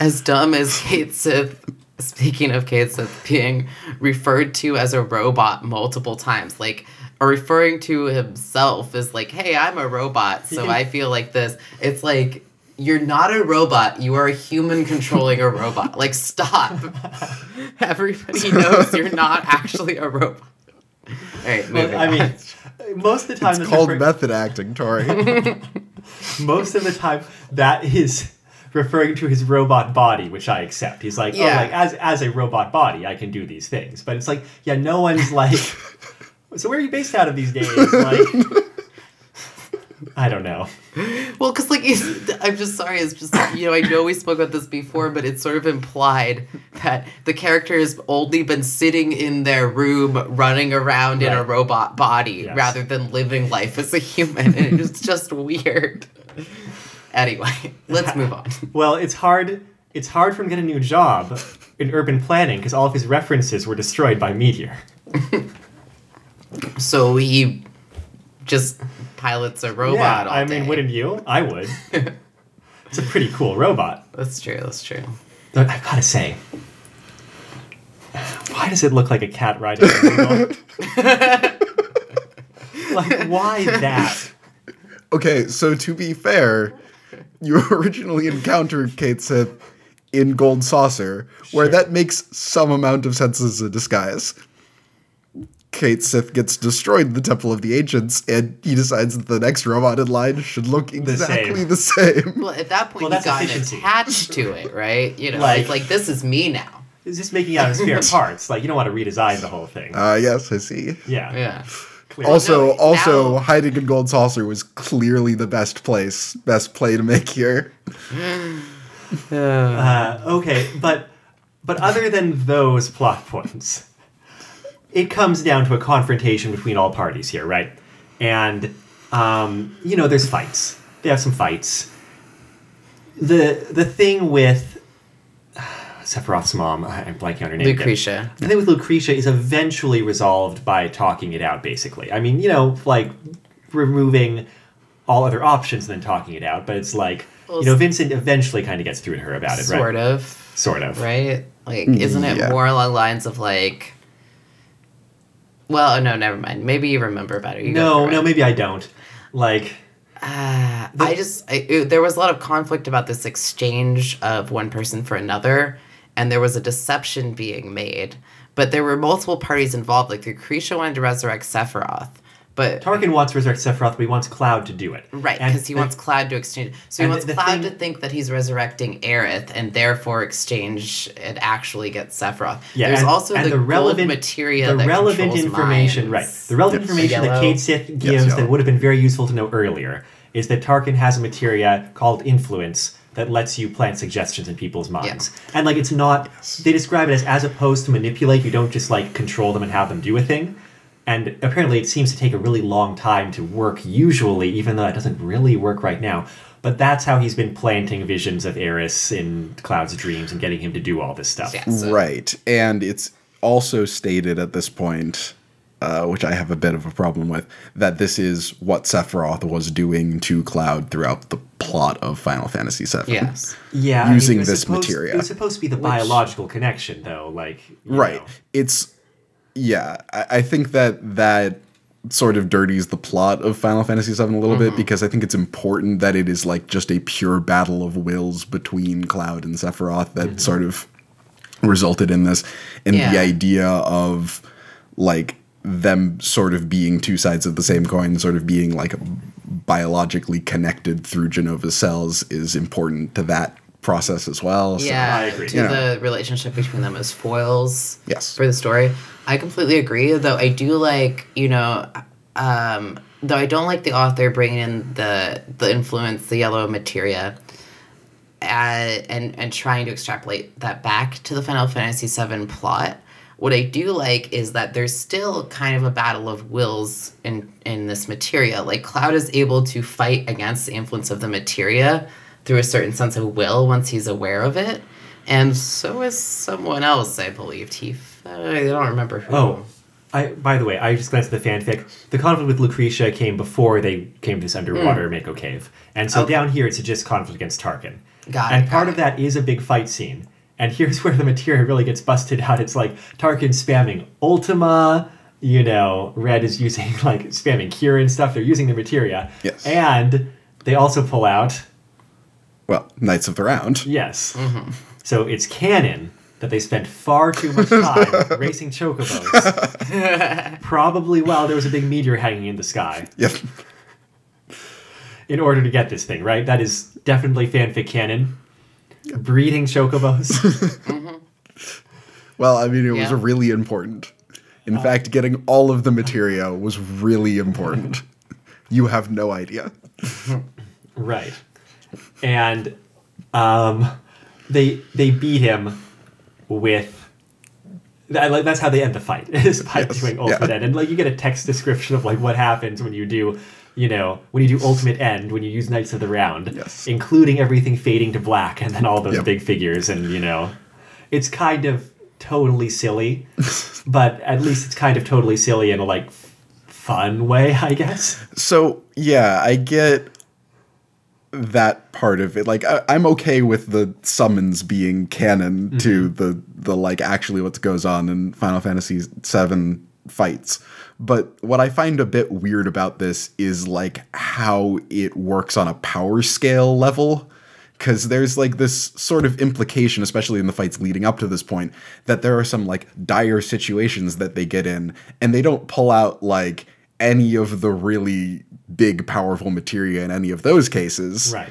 as dumb as Cait Sith. Speaking of Cait Sith being referred to as a robot multiple times, like or referring to himself as like, "Hey, I'm a robot, so I feel like this." It's like you're not a robot. You are a human controlling a robot. Like, stop. Everybody knows you're not actually a robot. All right, moving Well, I mean. Most of the time, It's called refer- method acting, Tori. most of the time that is referring to his robot body, which I accept. He's like, oh, Yeah. like as as a robot body, I can do these things. But it's like, yeah, no one's like, so where are you based out of these days? Like, I don't know. Well, because like I'm just sorry. It's just you know I know we spoke about this before, but it's sort of implied that the character has only been sitting in their room, running around in a robot body Yes. rather than living life as a human, and it's just weird. Anyway, let's move on. Well, it's hard. It's hard for him to get a new job in urban planning because all of his references were destroyed by meteor. So he just pilots a robot. yeah, all I mean, wouldn't you? I would. it's a pretty cool robot. That's true. That's true. But I've got to say, why does it look like a cat riding a robot? like, why that? okay, so to be fair, you originally encountered Cait Sith in Gold Saucer, where that makes some amount of sense as a disguise. Cait Sith gets destroyed in the Temple of the Ancients, and he decides that the next robot in line should look exactly same. the same. Well, at that point, Well, he that's got efficiency. attached to it, right? You know, Like- like, like this is me now. It's just making out of spare parts. Like, you don't want to redesign the whole thing. Uh, yes, I see. yeah. Yeah. clearly. Also, no, also, now- hiding in Gold Saucer was clearly the best place, best play to make here. Uh, okay, but but other than those plot points, it comes down to a confrontation between all parties here, right? And Um, you know, there's fights. They have some fights. The the thing with Sephiroth's mom, I- I'm blanking on her name. again. Lucretia. The thing with Lucretia is eventually resolved by talking it out, basically. I mean, you know, like removing all other options and then talking it out, but it's like, Well, you know, Vincent eventually kind of gets through to her about it, Sort right? of. Sort of. Right? Like, isn't it Yeah. more along the lines of like. Well, no, never mind. Maybe you remember better. You No, no, maybe I don't. Like, Ah, I just I, it- there was a lot of conflict about this exchange of one person for another, and there was a deception being made. But there were multiple parties involved. Like Lucretia wanted to resurrect Sephiroth, but Tarkin wants to resurrect Sephiroth, but he wants Cloud to do it. right because he the- wants Cloud to exchange. So he wants the- the Cloud thing- to think that he's resurrecting Aerith, and therefore exchange and actually get Sephiroth. Yeah, There's and, also and the, the relevant material, the that relevant information, minds. right? The relevant Yes. information that Yellow. Cait Sith gives Yes, that would have been very useful to know earlier is that Tarkin has a materia called influence that lets you plant suggestions in people's minds. And like it's not they describe it as as opposed to manipulate, you don't just like control them and have them do a thing. And apparently it seems to take a really long time to work usually, even though it doesn't really work right now. But that's how he's been planting visions of Aeris in Cloud's dreams and getting him to do all this stuff. Yeah, so- Right. And it's also stated at this point, uh, which I have a bit of a problem with, that this is what Sephiroth was doing to Cloud throughout the plot of Final Fantasy VII. Yes. Yeah, I mean, using it was this supposed- materia. It was supposed to be the biological connection, though. Like, you Right. know. It's yeah. I, I think that that sort of dirties the plot of Final Fantasy VII a little bit mm-hmm. because I think it's important that it is like just a pure battle of wills between Cloud and Sephiroth that mm-hmm. sort of resulted in this, and the idea of like them sort of being two sides of the same coin, sort of being like biologically connected through Jenova's cells is important to that process as well. So- Yeah, I agree. to Yeah. the relationship between them as foils. Yes. For the story, I completely agree. Though I do like, you know, um, though I don't like the author bringing in the the influence, the yellow materia, uh, and and trying to extrapolate that back to the Final Fantasy VII plot. What I do like is that there's still kind of a battle of wills in in this materia. Like Cloud is able to fight against the influence of the materia through a certain sense of will once he's aware of it, and so is someone else. I believe he. F- I don't remember who. Oh, I. By the way, I just glanced at the fanfic. The conflict with Lucretia came before they came to this underwater Mako cave, and so. Okay. down here it's just conflict against Tarkin. Got it. and it, part got of that is a big fight scene. And here's where the materia really gets busted out. It's like Tarkin spamming Ultima. You know, Red is using like spamming Cure and stuff. They're using the materia. Yes. And they also pull out Well, Knights of the Round. Yes. Mm-hmm. So it's canon that they spent far too much time racing chocobos, probably while there was a big meteor hanging in the sky, Yep. in order to get this thing, right? That is definitely fanfic canon. Breeding chocobos. Well, I mean, it was really important. In fact, getting all of the material was really important. you have no idea. right. And um, they they beat him with. I like that's how they end the fight is by Yes, doing ultimate yeah. end, and like you get a text description of like what happens when you do, you know, when you do ultimate end when you use Knights of the Round, Yes. including everything fading to black and then all those Yep. big figures, and you know, it's kind of totally silly, but at least it's kind of totally silly in a like fun way, I guess. So, yeah, I get that part of it. Like, I, I'm okay with the summons being canon to mm-hmm. the, the, like, actually what goes on in Final Fantasy VII fights. But what I find a bit weird about this is, like, how it works on a power scale level. because there's like this sort of implication, especially in the fights leading up to this point, that there are some like dire situations that they get in, and they don't pull out like any of the really big, powerful materia in any of those cases. Right.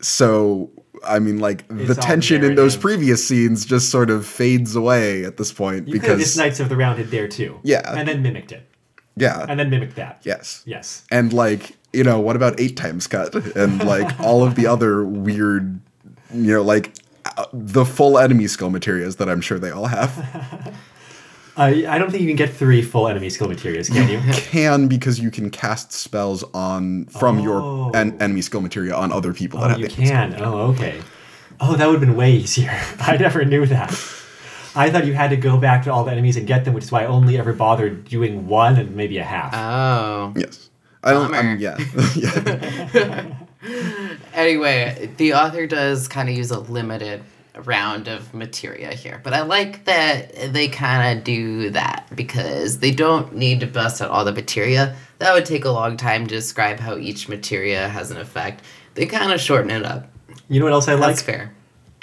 So, I mean, like the It's all tension in those previous scenes just sort of fades away at this point You have just Knights of the Round it there too. Yeah. And then mimicked it. yeah, And then mimicked that. yes, Yes. and like you know, what about eight times cut and like all of the other weird, you know, like uh, the full enemy skill materials that I'm sure they all have. I I don't think you can get three full enemy skill materials, can you? Can because you can cast spells on from Oh. your en- enemy skill materia on other people Oh, have you can. Oh, okay. Oh, that would have been way easier. I never knew that. I thought you had to go back to all the enemies and get them, which is why I only ever bothered doing one and maybe a half. Oh. Yes. I don't. Bummer. Um, yeah. yeah. Anyway, the author does kind of use a limited round of materia here, but I like that they kind of do that because they don't need to bust out all the materia. That would take a long time to describe how each materia has an effect. They kind of shorten it up. You know what else I like? That's fair.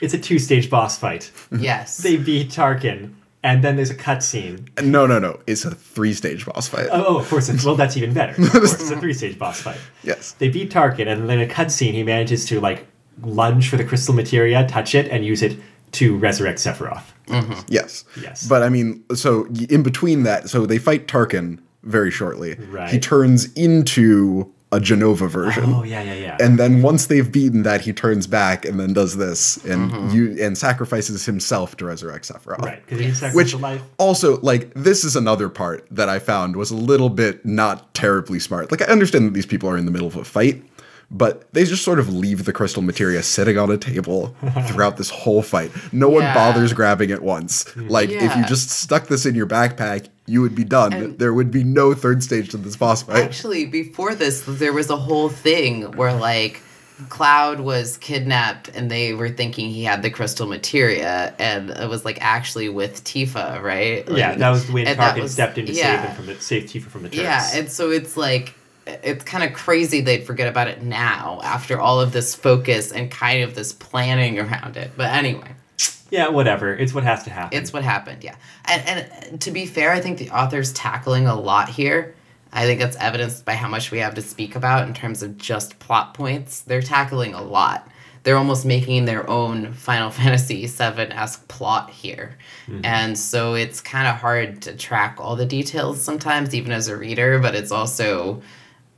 It's a two-stage boss fight. Yes. They beat Tarkin, and then there's a cutscene. No, no, no. It's a three-stage boss fight. Oh, oh, of course. It's, well, that's even better. Of course, it's a three-stage boss fight. yes. They beat Tarkin, and then in a cutscene, he manages to like lunge for the crystal materia, touch it, and use it to resurrect Sephiroth. Yes. Yes. But I mean, so in between that, so they fight Tarkin very shortly. Right. He turns into a Jenova version. Oh yeah, yeah, yeah. And then once they've beaten that, he turns back and then does this and Mm-hmm. you and sacrifices himself to resurrect Sephiroth. right, because he sacrificed Which life. also, like, this is another part that I found was a little bit not terribly smart. Like, I understand that these people are in the middle of a fight, but they just sort of leave the crystal materia sitting on a table throughout this whole fight. No one bothers grabbing it once. Hmm. Like, if you just stuck this in your backpack, you would be done. And- there would be no third stage to this boss fight. Actually, before this, there was a whole thing where like Cloud was kidnapped and they were thinking he had the crystal materia, and it was like actually with Tifa, right? Like, yeah, that was when and that Tarkin was- stepped in to yeah. save them from the save Tifa from the Turks. Yeah, and so it's like it's kind of crazy they'd forget about it now after all of this focus and kind of this planning around it. But anyway, yeah, whatever. It's what has to happen. it's what happened, yeah. And and to be fair, I think the author's tackling a lot here. I think that's evidenced by how much we have to speak about in terms of just plot points. They're tackling a lot. They're almost making their own Final Fantasy VII esque plot here. Mm-hmm. And so it's kind of hard to track all the details sometimes, even as a reader, but it's also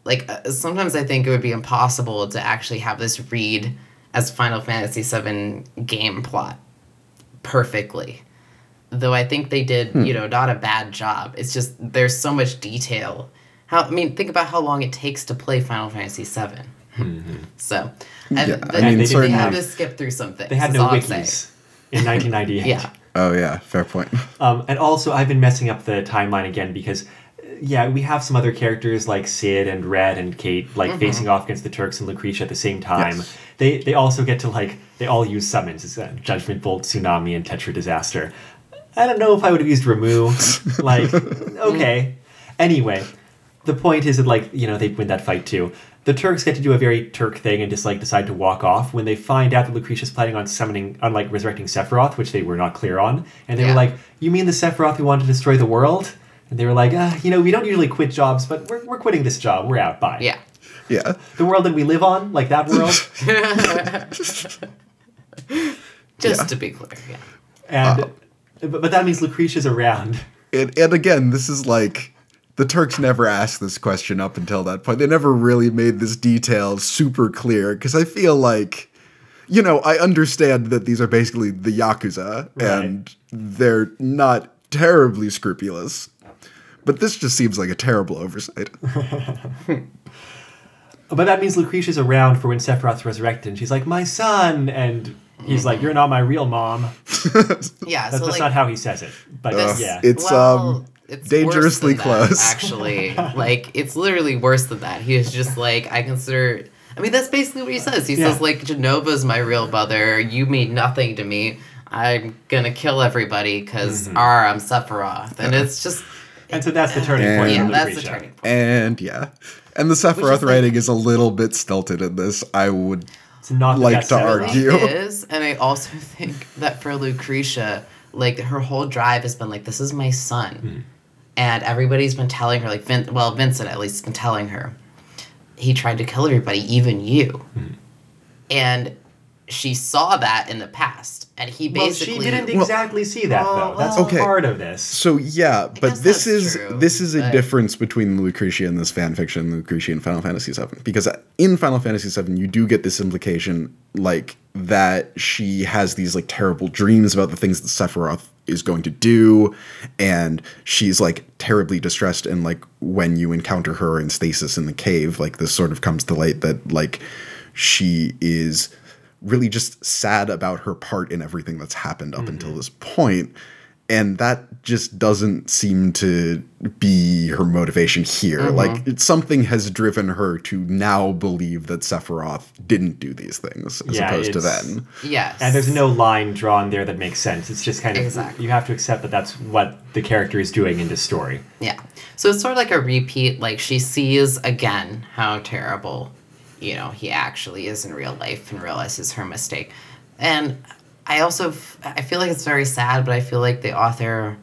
like uh, sometimes I think it would be impossible to actually have this read as Final Fantasy VII game plot perfectly. Though I think they did, you know, not a bad job. It's just there's so much detail. How I mean, think about how long it takes to play Final Fantasy VII. So, and Yeah, the- I mean, they, certainly- had to skip through something. they had no all saying. wikis in 1998. Yeah. Oh, yeah, fair point. Um, and also, I've been messing up the timeline again because, yeah, we have some other characters like Cid and Red and Cait like Mm-hmm. facing off against the Turks and Lucretia at the same time. Yes. They they also get to like they all use summons. It's uh, Judgment Bolt, Tsunami, and Tetra Disaster. I don't know if I would have used Remove. like, okay. Anyway, the point is that like you know they win that fight too. The Turks get to do a very Turk thing and just like decide to walk off when they find out that Lucretia's planning on summoning, on like resurrecting Sephiroth, which they were not clear on. And they Yeah. were like, "You mean the Sephiroth who wanted to destroy the world?" And they were like, uh, "You know, we don't usually quit jobs, but we're, we're quitting this job. We're out. Bye." Yeah. Yeah. The world that we live on, like that world, Just Yeah. to be clear, yeah. and Uh, but, but that means Lucretia's around. And, and again, this is like the Turks never asked this question up until that point. They never really made this detail super clear because I feel like, you know, I understand that these are basically the Yakuza and they're not terribly scrupulous. But this just seems like a terrible oversight. But that means Lucretia's around for when Sephiroth's resurrected, and she's like, "My son," and he's like, "You're not my real mom." Yeah, That's, so that's like not how he says it, but Ugh. yeah. It's well, um it's dangerously worse than that, close. actually, like it's literally worse than that. He is just like I consider. I mean, that's basically what he says. He Yeah. says like Jenova's my real mother. You mean nothing to me. I'm gonna kill everybody because Mm-hmm. R I'm Sephiroth, and it's just and so that's the turning And- point. yeah, for that's the turning point. and yeah. And the Sephiroth like- writing is a little bit stilted in this. I would It's not Like to argue. It is, and I also think that for Lucretia, like her whole drive has been like, "This is my son," hmm. and everybody's been telling her, like, Vin- well, Vincent at least has been telling her, he tried to kill everybody, even you, hmm. and she saw that in the past, and he basically Well, basically she didn't Well- exactly see that Well, though. That's Okay. part of this. So yeah, but this is true, this is a but- difference between Lucretia and this fan fiction, Lucretia and Final Fantasy VII, because in Final Fantasy VII you do get this implication like that she has these like terrible dreams about the things that Sephiroth is going to do and she's like terribly distressed and like when you encounter her in stasis in the cave like this sort of comes to light that like she is really just sad about her part in everything that's happened up until mm-hmm. this point and that just doesn't seem to be her motivation here mm-hmm. like it, something has driven her to now believe that sephiroth didn't do these things as Yeah, opposed to then Yes. And there's no line drawn there that makes sense. It's just kind of Exactly. you have to accept that that's what the character is doing in this story. Yeah. So it's sort of like a repeat. Like she sees again how terrible, you know, he actually is in real life and realizes her mistake. And I also f- I feel like it's very sad, but I feel like the author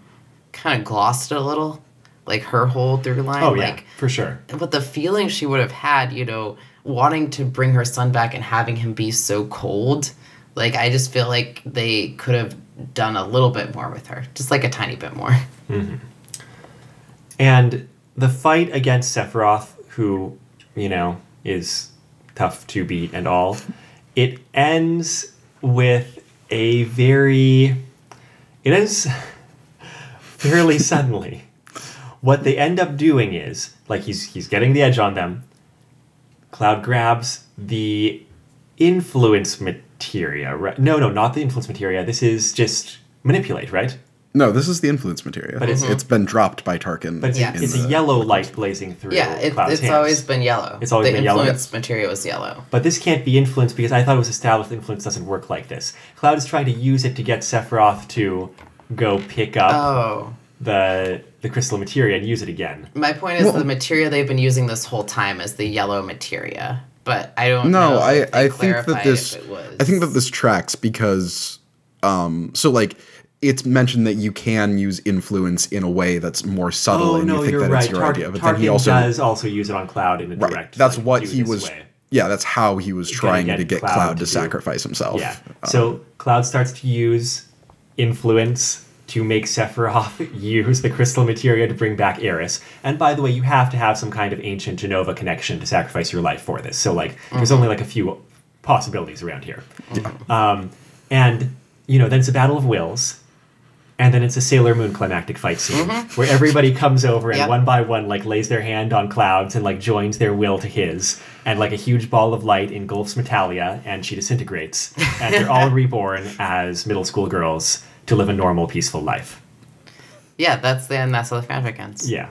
kind of glossed it a little, like her whole through line. Oh yeah, like, for sure. but the feeling she would have had, you know, wanting to bring her son back and having him be so cold, like I just feel like they could have done a little bit more with her, just like a tiny bit more. Mm-hmm. And the fight against Sephiroth, who, you know, is tough to beat and all, it ends with a very. It ends fairly suddenly. What they end up doing is, like, he's, he's getting the edge on them. Cloud grabs the influence materia. Right? No, no, not the influence materia. This is just manipulate, right? No this is the influence material But it's- it's been dropped by tarkin But it's, Yeah. it's in a yellow light blazing through. Yeah, it, Cloud's it's hands. always been yellow. It's always the been yellow? The influence material is yellow. But this can't be influence because I thought it was established that influence doesn't work like this. Cloud is trying to use it to get Sephiroth to go pick up Oh, the the crystal materia and use it again. my point is Well- the material they've been using this whole time is the yellow materia, but I don't. no know i if they i think that this it was. i think that this tracks because um so like it's mentioned that you can use influence in a way that's more subtle Oh and no, you think that right. it's your Tar- idea but then he also does also use it on Cloud in a right direct. that's like, what he was way. yeah that's how he was trying get to get Cloud cloud, to to, sacrifice himself Yeah. So Cloud starts to use influence to make Sephiroth use the crystal materia to bring back Aeris. And by the way, you have to have some kind of ancient Jenova connection to sacrifice your life for this. So like, there's only like a few possibilities around here. Um, and you know, then it's a battle of wills. And then it's a Sailor Moon climactic fight scene mm-hmm. where everybody comes over and Yep. one by one like lays their hand on Clouds and like joins their will to his, and like a huge ball of light engulfs Metalia and she disintegrates, and they're all reborn as middle school girls to live a normal, peaceful life. yeah, that's the and that's how the fanfic ends. Yeah,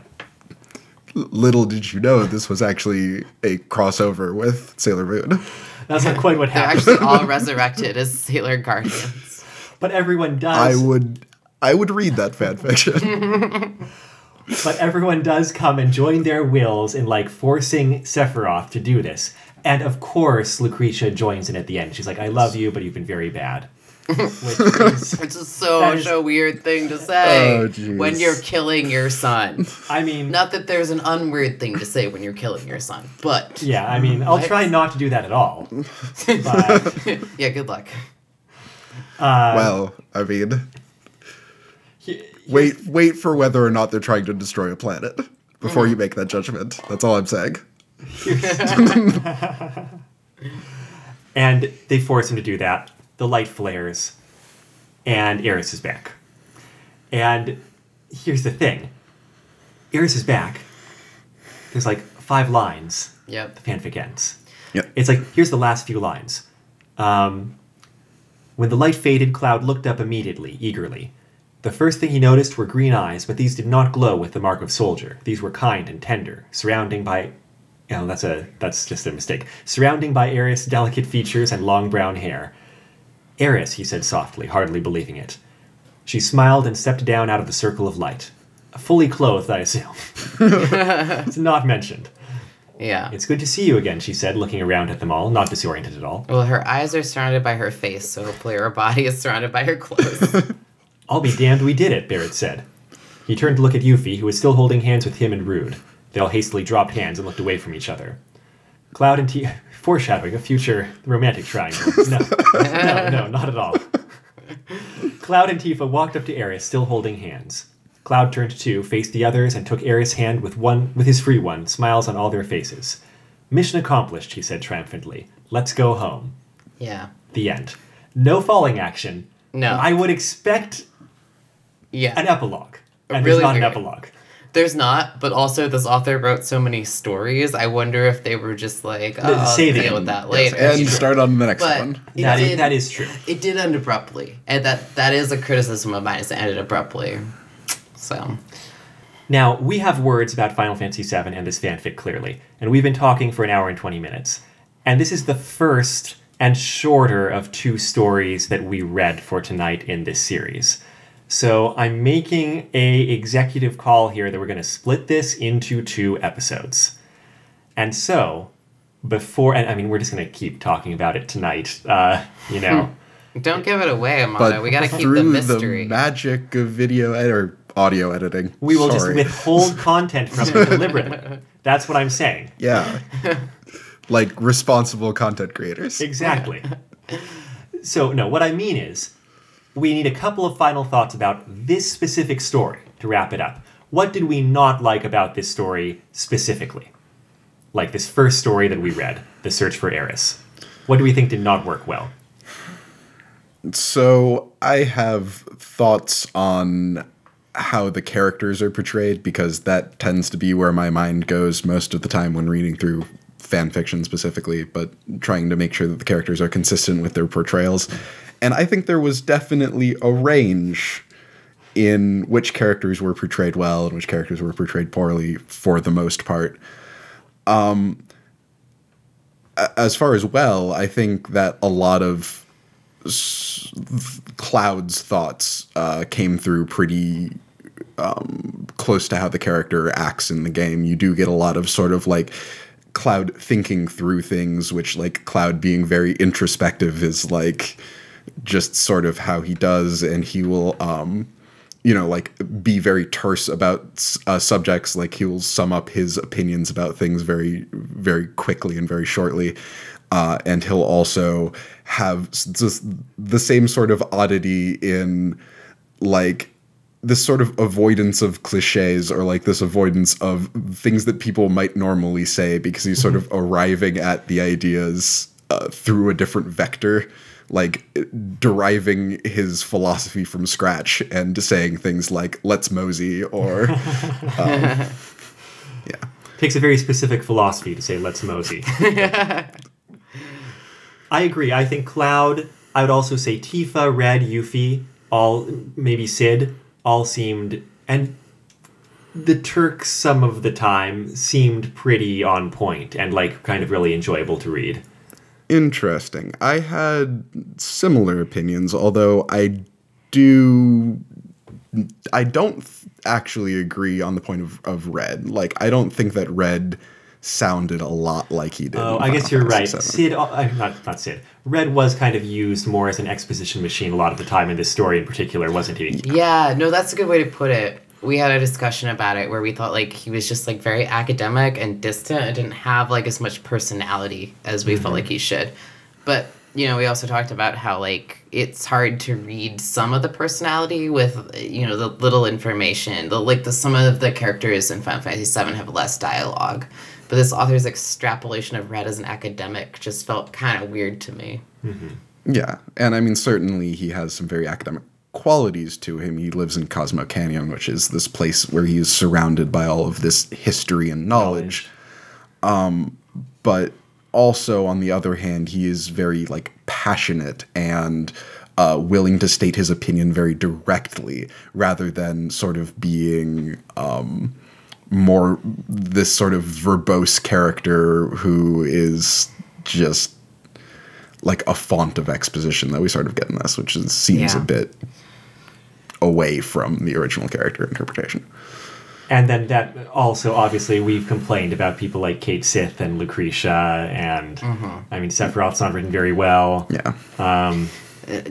little did you know this was actually a crossover with sailor moon that's not quite what happened. They're actually all resurrected as Sailor Guardians. but everyone does. i would i would read that fan fiction But everyone does come and join their wills in like forcing Sephiroth to do this. And of course, Lucretia joins in at the end. She's like, "I love you, but you've been very bad." Which is, Which is so That is- such a weird thing to say Oh, when you're killing your son. I mean, Not that there's an unweird thing to say when you're killing your son, but yeah, I mean, I'll What? try not to do that at all. But yeah, good luck. uh, well i mean he- wait wait for whether or not they're trying to destroy a planet before you make that judgment that's all i'm saying and they force him to do that. The light flares, and Aeris is back. And here's the thing: Aeris is back. There's like five lines. Yep. The fanfic ends. Yep. It's like here's the last few lines. Um, when the light faded, Cloud looked up immediately, eagerly. The first thing he noticed were green eyes, but these did not glow with the mark of soldier. These were kind and tender, surrounding by you know, that's a that's just a mistake. Surrounding by Aeris' delicate features and long brown hair. Aeris, he said softly, hardly believing it. She smiled and stepped down out of the circle of light. Fully clothed, I assume. it's not mentioned. Yeah. It's good to see you again, she said, looking around at them all, not disoriented at all. Well, her eyes are surrounded by her face, so hopefully her body is surrounded by her clothes. I'll be damned we did it, Barret said. He turned to look at Yuffie, who was still holding hands with him and Rude. They all hastily dropped hands and looked away from each other. Cloud and T foreshadowing a future romantic triangle. No, no, no, not at all. Cloud and Tifa walked up to Aeris, still holding hands. Cloud turned too, faced the others, and took Aeris' hand with one with his free one, smiles on all their faces. Mission accomplished, he said triumphantly. Let's go home. yeah. The end. No falling action. No. I would expect Yeah. an epilogue. And Really there's not weird. an epilogue. There's not, but also this author wrote so many stories. I wonder if they were just like, oh, I'll saving deal it. with that Yes, later. and start on the next but one. it That is, did, that is true. it did end abruptly, and that that is a criticism of mine. Is it ended abruptly. So Now, we have words about Final Fantasy VII and this fanfic clearly, and we've been talking for an hour and 20 minutes. And this is the first and shorter of two stories that we read for tonight in this series. So I'm making a executive call here that we're going to split this into two episodes. And so, before, and I mean, we're just going to keep talking about it tonight, uh, you know. don't give it away, Amanda. But we got to keep through the mystery. magic of video ed- or audio editing, We will sorry. just withhold content from it deliberately. That's what I'm saying. yeah, like responsible content creators. Exactly. so, no, what I mean is, we need a couple of final thoughts about this specific story to wrap it up. What did we not like about this story specifically? Like this first story that we read, The Search for Aeris. What do we think did not work well? So I have thoughts on how the characters are portrayed because that tends to be where my mind goes most of the time when reading through fan fiction specifically, but trying to make sure that the characters are consistent with their portrayals. And I think there was definitely a range in which characters were portrayed well and which characters were portrayed poorly for the most part. Um, as far as well, I think that a lot of Cloud's thoughts uh, came through pretty um, close to how the character acts in the game. You do get a lot of sort of like Cloud thinking through things, which like Cloud being very introspective is like just sort of how he does, and he will. Um, you know, like be very terse about uh, subjects. Like he will sum up his opinions about things very, very quickly and very shortly. Uh, and he'll also have just the same sort of oddity in like this sort of avoidance of cliches or like this avoidance of things that people might normally say because he's sort of arriving at the ideas uh, through a different vector like deriving his philosophy from scratch and saying things like let's mosey or um, yeah Takes a very specific philosophy to say let's mosey. I agree. I think Cloud, I would also say Tifa, Red, Yuffie, all maybe Cid, all seemed and the Turks some of the time seemed pretty on point and like kind of really enjoyable to read. Interesting i had similar opinions although i do i don't th- actually agree on the point of, of red like i don't think that red sounded a lot like he did Oh, I guess you're right. Fantasy VII. Cid, uh, not not Cid. Red was kind of used more as an exposition machine a lot of the time in this story in particular, wasn't he? Yeah, no, that's a good way to put it. We had a discussion about it where we thought like he was just like very academic and distant and didn't have like as much personality as we felt like mm-hmm. he should. But you know, we also talked about how like it's hard to read some of the personality with you know the little information. The like the some of the characters in Final Fantasy VII have less dialogue. But this author's extrapolation of Red as an academic just felt kind of weird to me. Mm-hmm. Yeah, and I mean certainly he has some very academic qualities to him. He lives in Cosmo Canyon, which is this place where he is surrounded by all of this history and knowledge. Um, but also on the other hand, he is very like passionate and uh, willing to state his opinion very directly, rather than sort of being um, more this sort of verbose character who is just like a font of exposition that we sort of get in this, which is, seems Yeah. a bit away from the original character interpretation. And then that also, obviously, we've complained about people like Cait Sith and Lucretia, and I mean, Sephiroth's not written very well. Yeah. Um,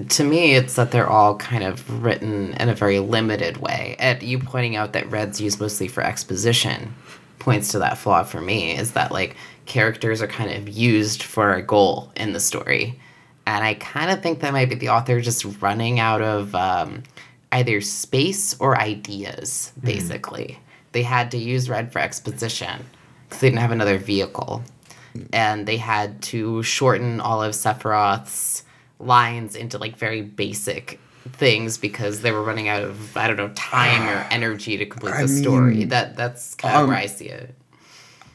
to me, it's that they're all kind of written in a very limited way. And you pointing out that Red's used mostly for exposition points to that flaw for me is that like characters are kind of used for a goal in the story. And I kind of think that might be the author just running out of um, either space or ideas, basically. They had to use Red for exposition because they didn't have another vehicle. And they had to shorten all of Sephiroth's lines into like very basic things because they were running out of I don't know time or energy to complete I the story. mean, That that's kind of um, where I see it.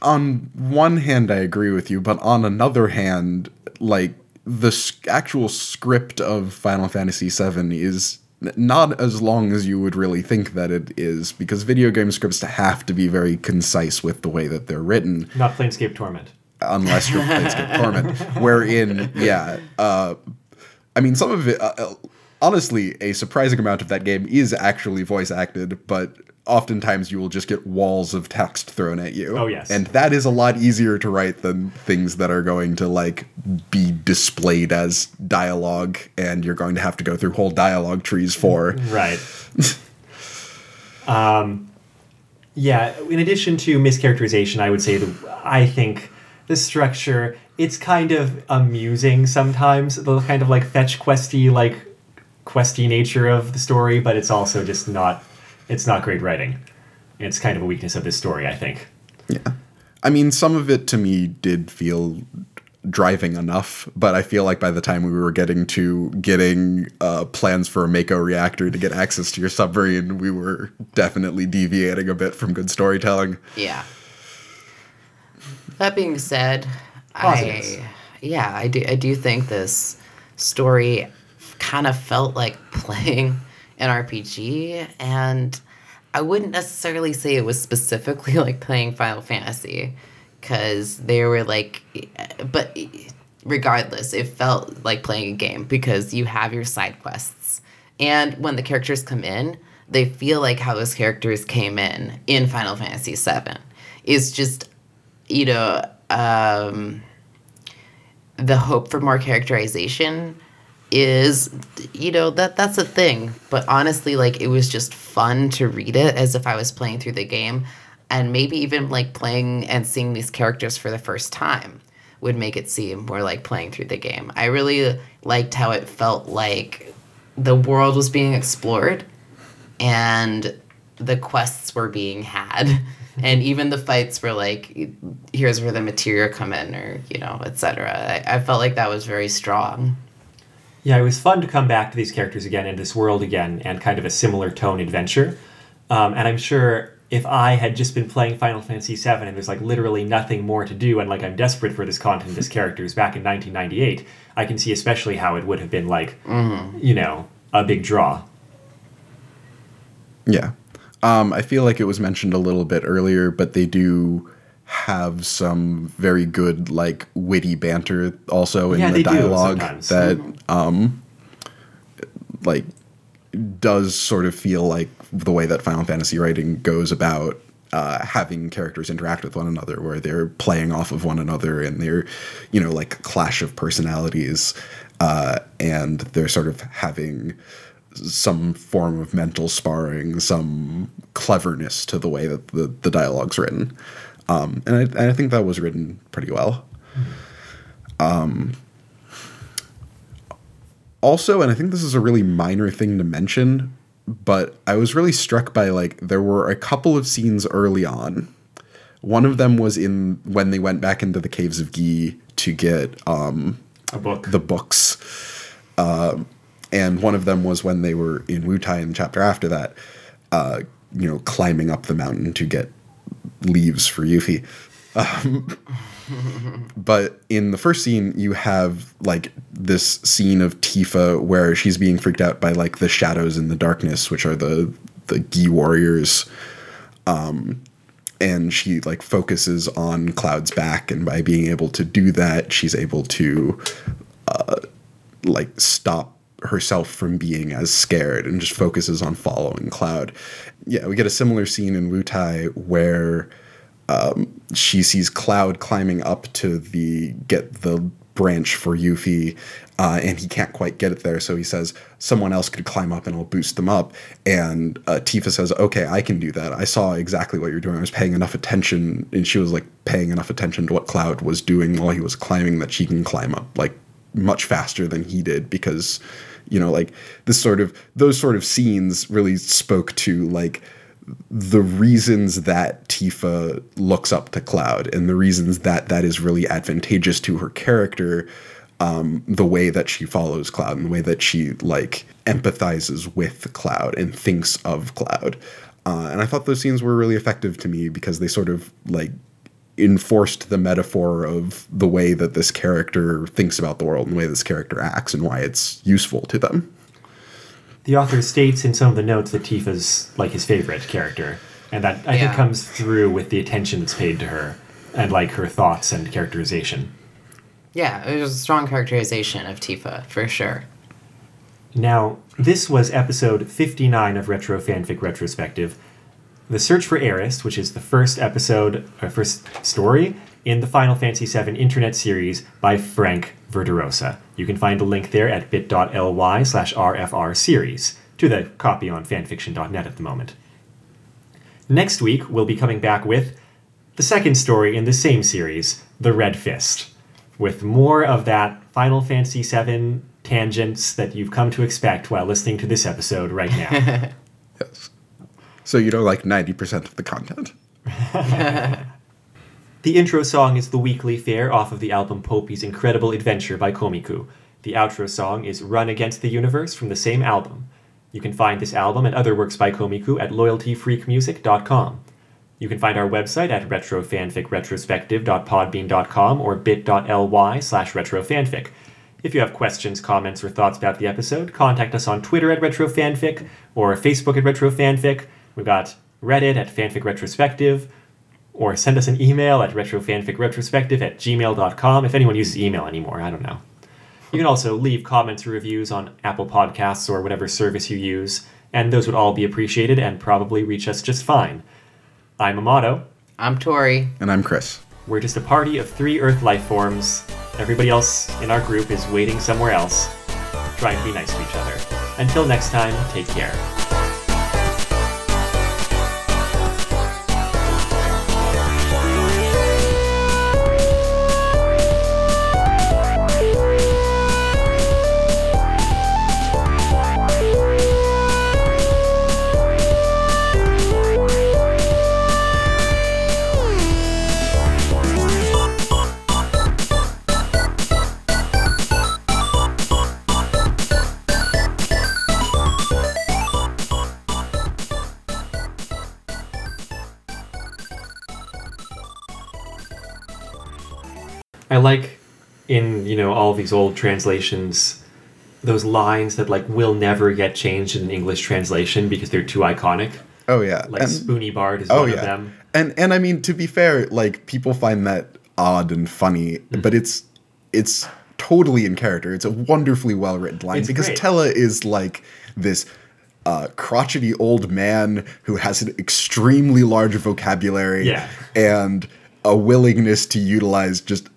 on one hand i agree with you but on another hand like the actual script of final fantasy VII is not as long as you would really think that it is because video game scripts have to be very concise with the way that they're written Not Planescape Torment. unless you're Planescape Torment, wherein, yeah, uh, I mean, some of it, uh, uh, honestly, a surprising amount of that game is actually voice acted, but oftentimes you will just get walls of text thrown at you. Oh, yes. And that is a lot easier to write than things that are going to, like, be displayed as dialogue, and you're going to have to go through whole dialogue trees for. Right. um, yeah. In addition to mischaracterization, I would say that I think the structure it's kind of amusing sometimes. The kind of like fetch questy like questy nature of the story, but it's also just not. It's not great writing. It's kind of a weakness of this story, I think. Yeah. I mean, some of it to me did feel driving enough, but I feel like by the time we were getting to getting uh, plans for a Mako reactor to get access to your submarine, we were definitely deviating a bit from good storytelling. Yeah. That being said, Positives. I yeah, I do I do think this story kind of felt like playing an RPG and I wouldn't necessarily say it was specifically like playing Final Fantasy cuz they were like but regardless, it felt like playing a game because you have your side quests. And when the characters come in, they feel like how those characters came in in Final Fantasy VII. Is just, you know, um, the hope for more characterization is, you know, that that's a thing. But honestly, like it was just fun to read it as if I was playing through the game, and maybe even like playing and seeing these characters for the first time would make it seem more like playing through the game. I really liked how it felt like the world was being explored and the quests were being had and even the fights were like here's where the materia come in or you know etc I, I felt like that was very strong Yeah, it was fun to come back to these characters again and this world again and kind of a similar tone adventure. Um, and I'm sure if I had just been playing Final Fantasy VII and there's like literally nothing more to do and like I'm desperate for this content, this characters back in 1998, I can see especially how it would have been like, you know, a big draw. Yeah. Um, I feel like it was mentioned a little bit earlier, but they do have some very good, like, witty banter also in Yeah, the dialogue that, um, like, does sort of feel like the way that Final Fantasy writing goes about uh, having characters interact with one another, where they're playing off of one another and they're, you know, like clash of personalities, uh, and they're sort of having some form of mental sparring, some cleverness to the way that the, the dialogue's written. Um, and, I, and I think that was written pretty well. Um, also, and I think this is a really minor thing to mention, but I was really struck by like there were a couple of scenes early on. One of them was in when they went back into the caves of Gi to get um, A book. the books. Um, and one of them was when they were in Wutai in the chapter after that, uh, you know, climbing up the mountain to get leaves for Yuffie. Um, but in the first scene, you have like this scene of Tifa where she's being freaked out by like the shadows in the darkness, which are the the Gi warriors Um, and she like focuses on Cloud's back, and by being able to do that, she's able to uh, like stop herself from being as scared and just focuses on following Cloud. Yeah, we get a similar scene in Wutai where um, she sees Cloud climbing up to the get the branch for Yuffie, uh, and he can't quite get it there. So he says, "Someone else could climb up, and I'll boost them up." And uh, Tifa says, "Okay, I can do that. I saw exactly what you're doing. I was paying enough attention, and she was like paying enough attention to what Cloud was doing while he was climbing that she can climb up like much faster than he did because." You know, like this sort of those sort of scenes really spoke to like the reasons that Tifa looks up to Cloud and the reasons that that is really advantageous to her character um, the way that she follows Cloud and the way that she like empathizes with Cloud and thinks of Cloud. Uh, and I thought those scenes were really effective to me because they sort of like enforced the metaphor of the way that this character thinks about the world and the way this character acts and why it's useful to them. The author states in some of the notes that Tifa's like his favorite character, and that I think comes through with the attention that's paid to her and like her thoughts and characterization. Yeah, it was a strong characterization of Tifa for sure. Now, this was episode 59 of Retro Fanfic Retrospective. The Search for Aeris, which is the first episode, or first story in the Final Fantasy VII Internet series by Frank Verderosa. You can find a link there at bit.ly slash RFR series to the copy on fanfiction.net at the moment. Next week, we'll be coming back with the second story in the same series, The Red Fist, with more of that Final Fantasy VII tangents that you've come to expect while listening to this episode right now. So you know like 90% of the content. the intro song is The Weekly Fair off of the album Poupi's Incredible Adventure by Komiku. The outro song is Run Against the Universe from the same album. You can find this album and other works by Komiku at loyaltyfreakmusic.com. You can find our website at retrofanficretrospective.podbean.com or bit.ly slash retrofanfic. If you have questions, comments, or thoughts about the episode, contact us on Twitter at retrofanfic or Facebook at retrofanfic. We've got Reddit at Fanfic Retrospective, or send us an email at retrofanficretrospective at gmail.com if anyone uses email anymore. I don't know. You can also leave comments or reviews on Apple Podcasts or whatever service you use, and those would all be appreciated and probably reach us just fine. I'm Amato. I'm Tori. And I'm Chris. We're just a party of three Earth life forms. Everybody else in our group is waiting somewhere else, trying to be nice to each other. Until next time, take care. In you know all these old translations those lines that like will never get changed in an English translation because they're too iconic. Oh yeah. Like And- Spoony Bard is oh one yeah. of them. And and I mean to be fair, like people find that odd and funny, Mm-hmm. but it's it's totally in character. It's a wonderfully well written line It's because great. Tellah is like this uh, crotchety old man who has an extremely large vocabulary Yeah. and a willingness to utilize just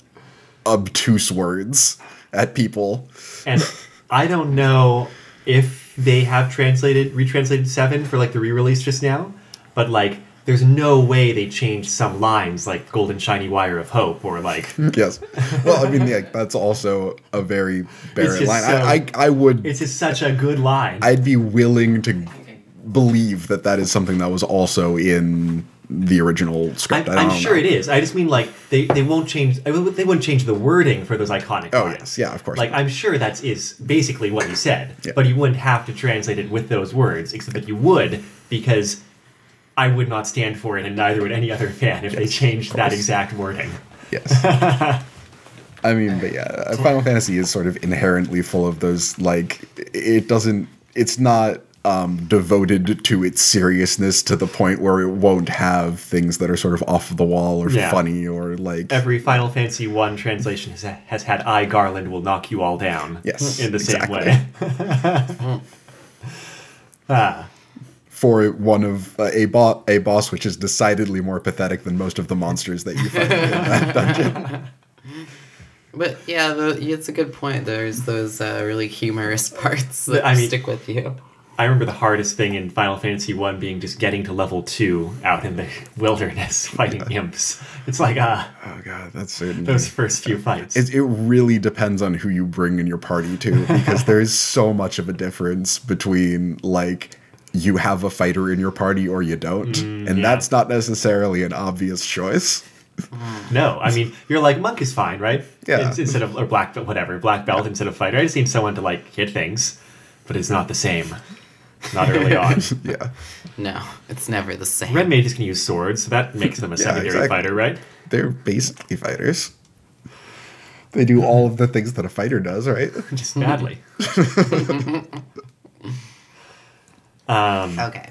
obtuse words at people. And I don't know if they have translated retranslated seven for like the re-release just now, but like there's no way they changed some lines like golden shiny wire of hope or like yes. Well, I mean, yeah, that's also a very Barret line. so- I, I I would it's just such a good line. I'd be willing to believe that that is something that was also in the original script. I I'm sure know. it is. I just mean like they, they won't change. I mean, they wouldn't change the wording for those iconic. Oh lines. yes, yeah, of course. Like I'm sure that's is basically what he said, Yeah. but you wouldn't have to translate it with those words, except that you would because I would not stand for it, and neither would any other fan if they changed that exact wording. yes. I mean, but yeah, Final Fantasy is sort of inherently full of those like it doesn't. It's not um, devoted to its seriousness to the point where it won't have things that are sort of off the wall or Yeah. funny or like Every Final Fantasy One translation has, has had "I Garland will knock you all down." Yes, in the same way. ah, for one of uh, a boss a boss which is decidedly more pathetic than most of the monsters that you find in that dungeon. But yeah, the, it's a good point. There's those uh, really humorous parts that I mean- stick with you. I remember the hardest thing in Final Fantasy One being just getting to level two out in the wilderness fighting imps. It's like ah, Oh god, that's certainly those first few fights. it, it really depends on who you bring in your party to because there is so much of a difference between like you have a fighter in your party or you don't, and yeah. that's not necessarily an obvious choice. No, I mean you're like monk is fine, right? Yeah. In- instead of or black belt, whatever, black belt instead of fighter. I just need someone to like hit things, but it's not the same. Not early on. yeah. No, it's never the same. Red mages can use swords, so that makes them a Yeah, secondary exactly. fighter, right? They're basically fighters. They do all of the things that a fighter does, right? Just badly. um, Okay.